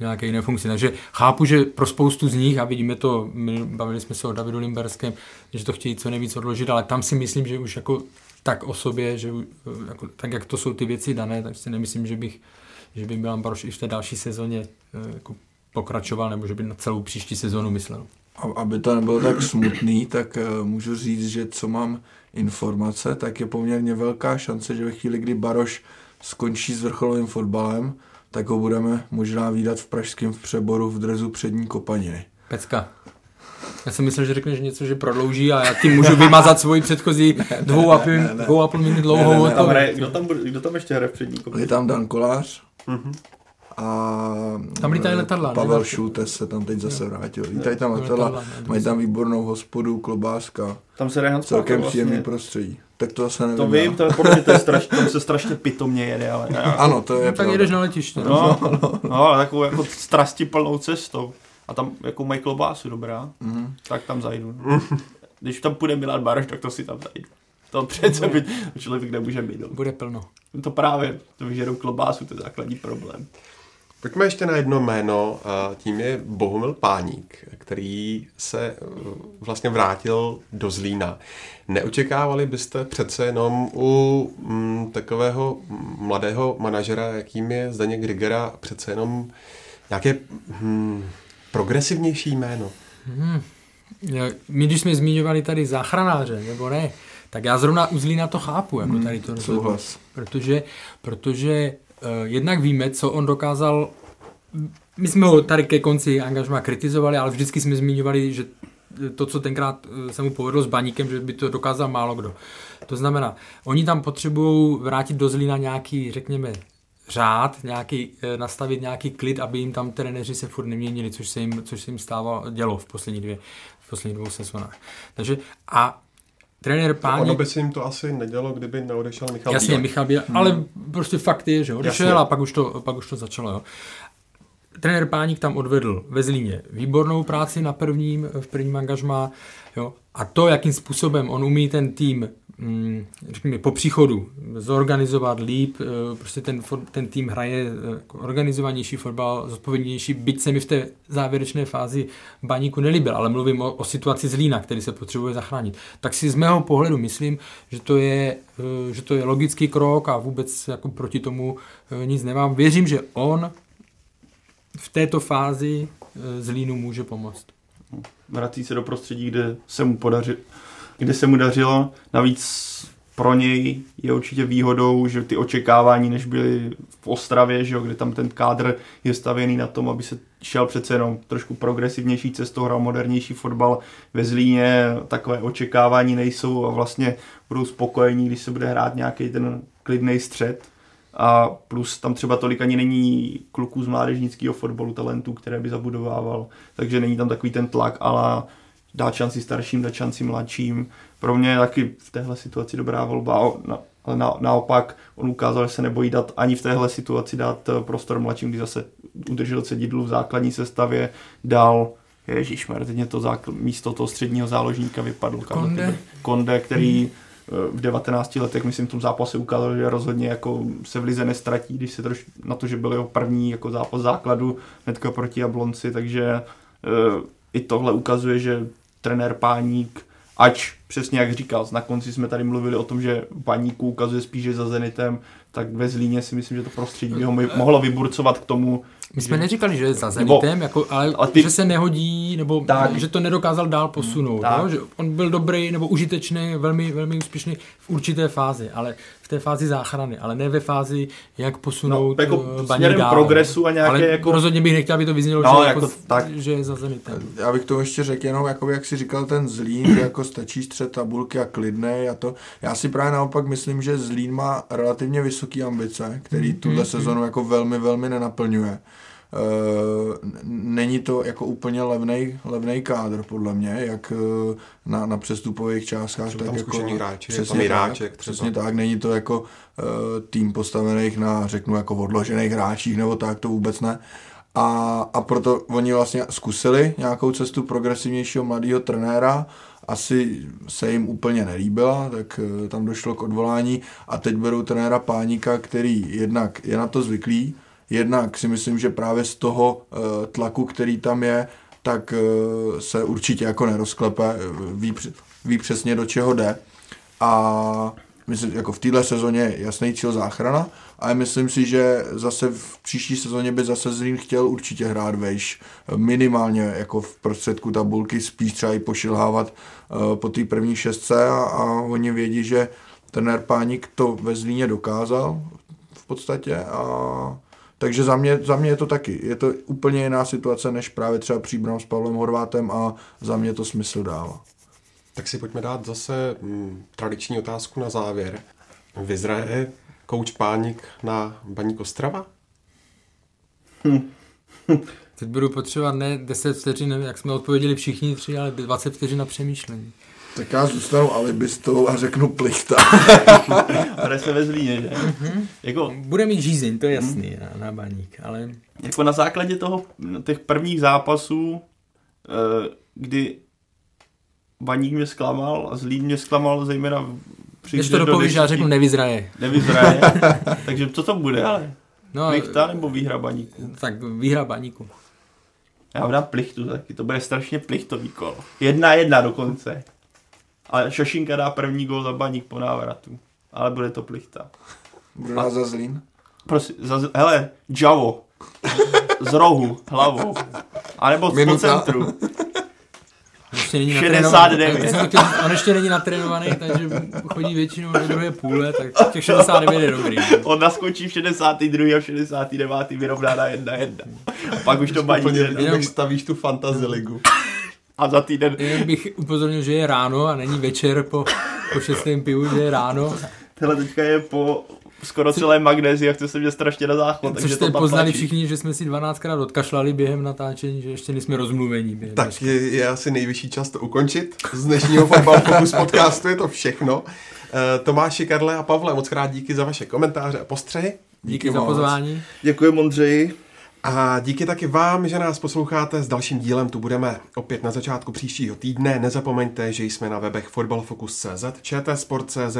[SPEAKER 5] nějaké jiné funkci. Takže chápu, že pro spoustu z nich, a vidíme to, my bavili jsme se o Davidu Limberském, že to chtějí co nejvíc odložit, ale tam si myslím, že už jako tak o sobě, že eh, jako, tak jak to jsou ty věci dané, tak si nemyslím, že bych, že by Milan Baroš i v té další sezóně eh, jako pokračoval, nebo že by na celou příští sezónu myslel.
[SPEAKER 6] Aby to nebylo tak smutný, tak uh, můžu říct, že co mám informace, tak je poměrně velká šance, že ve chvíli, kdy Baroš skončí s vrcholovým fotbalem, tak ho budeme možná výdat v pražském přeboru v drezu přední kopaniny.
[SPEAKER 5] Pecka. Já jsem myslel, že řekneš něco, že prodlouží a já tím můžu vymazat svoji předchozí dvou a půl, dvou a půl minut dlouhou
[SPEAKER 7] kdo tam ještě hraje v přední
[SPEAKER 6] Je
[SPEAKER 7] kopici?
[SPEAKER 6] tam Dan Kolář
[SPEAKER 7] Mhm.
[SPEAKER 6] A
[SPEAKER 5] Tam lítají letadla, ne?
[SPEAKER 6] Pavel Šultes se tam teď zase vrátil. Lítají tam letadla, mají tam výbornou hospodu, klobáska,
[SPEAKER 7] Tam se jde Hans
[SPEAKER 6] celkem
[SPEAKER 7] Parker
[SPEAKER 6] příjemný
[SPEAKER 7] vlastně.
[SPEAKER 6] prostředí. Tak to zase nevím.
[SPEAKER 7] To vím, to je podle mě to je strašně, tam se strašně pitomně jede, ale ne.
[SPEAKER 6] Ano, to je
[SPEAKER 5] Tak
[SPEAKER 6] pravda.
[SPEAKER 5] jedeš na letiště.
[SPEAKER 7] No, no, ale takovou jako strasti plnou cestou. A tam jako mají klobásu dobrá,
[SPEAKER 6] Mhm.
[SPEAKER 7] tak tam zajdu. Když tam půjde Milan Baroš, tak to si tam zajdu. To přece by člověk nemůže být. No.
[SPEAKER 5] Bude plno.
[SPEAKER 7] To právě, to vyžerou klobásu, to je základní problém.
[SPEAKER 4] Pojďme ještě na jedno jméno, a tím je Bohumil Páník, který se eh, vlastně vrátil do Zlína. Neočekávali byste přece jenom u mm, takového mladého manažera, jakým je Zdeněk Grigera, přece jenom nějaké hm, progresivnější jméno?
[SPEAKER 5] Já- My, když jsme zmiňovali tady záchranáře, nebo ne, tak já zrovna u Zlína to chápu, jako tady to.
[SPEAKER 6] Souhlas.
[SPEAKER 5] Protože, protože jednak víme, co on dokázal, my jsme ho tady ke konci angažma kritizovali, ale vždycky jsme zmiňovali, že to, co tenkrát eh, se mu povedlo s Baníkem, že by to dokázal málo kdo. To znamená, oni tam potřebují vrátit do Zlína nějaký, řekněme, řád, nějaký, eh, nastavit nějaký klid, aby jim tam trenéři se furt neměnili, což se jim, což se jim stávalo, dělo v poslední dvě, v posledních dvou sezónách. Takže a trenér Páník...
[SPEAKER 4] Ono by se jim to asi nedělo, kdyby neodešel Michal
[SPEAKER 5] Jasně,
[SPEAKER 4] Bílek.
[SPEAKER 5] Michal Bílek, ale prostě fakt je, že odešel
[SPEAKER 4] Jasně.
[SPEAKER 5] a pak už, to, pak už to začalo. Jo. Trenér Páník tam odvedl ve Zlíně výbornou práci na prvním, v prvním angažmá. Jo. A to, jakým způsobem on umí ten tým řekněme, po příchodu zorganizovat líp, eh, prostě ten, ten tým hraje eh, jako organizovanější fotbal, zodpovědnější, byť se mi v té závěrečné fázi baníku nelíbil, ale mluvím o, o situaci Zlína, který se potřebuje zachránit. Tak si z mého pohledu myslím, že to je, eh, že to je logický krok a vůbec jako proti tomu nic nemám. Věřím, že on v této fázi eh, Zlínu může pomoct.
[SPEAKER 7] vrací se do prostředí, kde se mu podařilo, kde se mu dařilo. Navíc pro něj je určitě výhodou, že ty očekávání, než byly v Ostravě, že jo, kde tam ten kádr je stavěný na tom, aby se šel přece jenom trošku progresivnější cestou, hrál modernější fotbal ve Zlíně, takové očekávání nejsou a vlastně budou spokojení, když se bude hrát nějaký ten klidný střed. A plus tam třeba tolik ani není kluků z mládežnického fotbalu, talentů, které by zabudovával, takže není tam takový ten tlak, ale dát šanci starším, dát šanci mladším. Pro mě je taky v téhle situaci dobrá volba, ale na, naopak on ukázal, že se nebojí dát ani v téhle situaci dát eh, prostor mladším, kdy zase udržel cedidlu v základní sestavě, dal Ježíš, teď mě to zákl- místo toho středního záložníka vypadl.
[SPEAKER 5] Konde.
[SPEAKER 7] Konde, který eh, v 19 letech, myslím, v tom zápase ukázal, že rozhodně jako se v lize nestratí, když se troš na to, že byl jeho první jako zápas základu hnedka proti Jablonci, takže eh, i tohle ukazuje, že trenér Páník, ač přesně jak říkal, na konci jsme tady mluvili o tom, že Páníku ukazuje spíše za Zenitem, tak ve Zlíně si myslím, že to prostředí by ho mo- mohlo vyburcovat k tomu,
[SPEAKER 5] My jsme
[SPEAKER 7] že-
[SPEAKER 5] neříkali, že je za
[SPEAKER 7] Nebo-
[SPEAKER 5] Zenitem, jako, ale
[SPEAKER 7] a ty-
[SPEAKER 5] že se nehodí, nebo
[SPEAKER 7] Tak.
[SPEAKER 5] že to nedokázal dál posunout.
[SPEAKER 7] Tak.
[SPEAKER 5] No? Že on byl dobrý nebo užitečný, velmi, velmi úspěšný v určité fázi, ale té fázi záchrany, ale ne ve fázi, jak posunout
[SPEAKER 7] No, jako
[SPEAKER 5] eh,
[SPEAKER 7] směrem
[SPEAKER 5] dál.
[SPEAKER 7] progresu a nějaké
[SPEAKER 5] ale
[SPEAKER 7] jako-
[SPEAKER 5] rozhodně bych nechtěl, aby to vyznělo,
[SPEAKER 7] No,
[SPEAKER 5] že,
[SPEAKER 7] jako
[SPEAKER 5] jako,
[SPEAKER 7] tak.
[SPEAKER 5] že je za Zenitem.
[SPEAKER 6] Já bych to ještě řekl jenom, jako jak si říkal, ten Zlín, že jako stačí střed tabulky a klidnej a to. Já si právě naopak myslím, že Zlín má relativně vysoké ambice, který tuhle sezonu jako velmi, velmi nenaplňuje. Uh, není to jako úplně levnej, levnej kádr, podle mě, jak uh, na, na přestupových částkách. Tak jako,
[SPEAKER 4] hráči,
[SPEAKER 6] přesně
[SPEAKER 4] tam i
[SPEAKER 6] tak. Přesně tak, není to jako uh, tým postavených na, řeknu, jako odložených hráčích, nebo tak, to vůbec ne. A, a proto oni vlastně zkusili nějakou cestu progresivnějšího mladého trenéra, asi se jim úplně nelíbila, tak eh, tam došlo k odvolání a teď berou trenéra Páníka, který jednak je na to zvyklý, jednak si myslím, že právě z toho eh, tlaku, který tam je, tak eh, se určitě jako nerozklepe, eh, ví, ví přesně do čeho jde. A myslím, jako v téhle sezóně je jasný cíl záchrana, ale myslím si, že zase v příští sezóně by zase Zlín chtěl určitě hrát vejš, minimálně jako v prostředku tabulky, spíš třeba i pošilhávat po té první šestce a, a oni vědí, že trenér Páník to ve Zlíně dokázal v podstatě a Takže za mě, za mě je to taky. Je to úplně jiná situace, než právě třeba příbram s Pavlem Horvátem a za mě to smysl dává.
[SPEAKER 4] Tak si pojďme dát zase mm, tradiční otázku na závěr. Vyzraje kouč Pánik na Baník Ostrava?
[SPEAKER 5] Teď budu potřebovat ne 10 vteřin, jak jsme odpověděli všichni tři, ale 20 vteřin na přemýšlení.
[SPEAKER 6] Tak já zůstanu alibistou a řeknu plichta.
[SPEAKER 7] Hraje se ve Zlíně, že?
[SPEAKER 5] Mhm.
[SPEAKER 7] Jako,
[SPEAKER 5] Bude mít žízeň, to je jasný, na, na baník, ale
[SPEAKER 7] jako na základě toho, těch prvních zápasů, eh, kdy Baník mě zklamal a Zlín mě zklamal zejména při
[SPEAKER 5] když to
[SPEAKER 7] do
[SPEAKER 5] dopovíš, já řeknu nevyzraje.
[SPEAKER 7] Nevyzraje. Takže co to bude, ale?
[SPEAKER 5] No,
[SPEAKER 7] Plichta nebo výhra Baníku?
[SPEAKER 5] tak výhra baníku.
[SPEAKER 7] Já vám dám plichtu taky, to bude strašně plichtový kolo. Jedna jedna dokonce. Ale Šošinka dá první gol za Baník po návratu. Ale bude to plichta.
[SPEAKER 6] Kdo nás za Zlín?
[SPEAKER 7] Prosím, za, hele, Javo. Z rohu, hlavou. A nebo z po centru.
[SPEAKER 5] Ještě není
[SPEAKER 7] 69.
[SPEAKER 5] natrénovaný. Tak jsem chtěl říct, On ještě není natrénovaný, takže chodí většinou do druhé půle, tak těch 69 je dobrý.
[SPEAKER 7] On naskočí v 62. a v 69. vyrovná na jedna jedna. A pak už to jede.
[SPEAKER 5] Jenom-
[SPEAKER 4] jak stavíš tu fantasy ligu.
[SPEAKER 7] A za týden
[SPEAKER 5] Jen bych upozornil, že je ráno a není večer po, po šestém pivu, že je ráno.
[SPEAKER 7] Tohle teďka je po skoro celé magnézi a chce se mě strašně na záchod.
[SPEAKER 5] Což
[SPEAKER 7] takže
[SPEAKER 5] jste
[SPEAKER 7] to tam
[SPEAKER 5] poznali
[SPEAKER 7] tlačí.
[SPEAKER 5] všichni, že jsme si 12krát odkašlali během natáčení, že ještě nejsme rozmluvení. Během
[SPEAKER 4] Tak je, je asi nejvyšší čas to ukončit. Z dnešního Fotbal Focus podcastu je to všechno. Eh, Tomáši, Karle a Pavle, moc krát díky za vaše komentáře a postřehy.
[SPEAKER 5] Díky za
[SPEAKER 6] moc.
[SPEAKER 5] pozvání.
[SPEAKER 7] Děkuji Mondřeji.
[SPEAKER 4] A díky taky vám, že nás posloucháte. S dalším dílem tu budeme opět na začátku příštího týdne. Nezapomeňte, že jsme na webech fotbalfocus.cz, čtsport.cz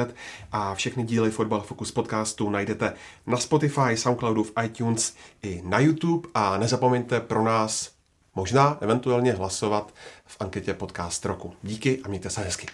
[SPEAKER 4] a všechny díly Fotbal Focus podcastu najdete na Spotify, Soundcloudu, v iTunes i na YouTube. A nezapomeňte pro nás možná eventuálně hlasovat v anketě Podcast roku. Díky a mějte se hezky.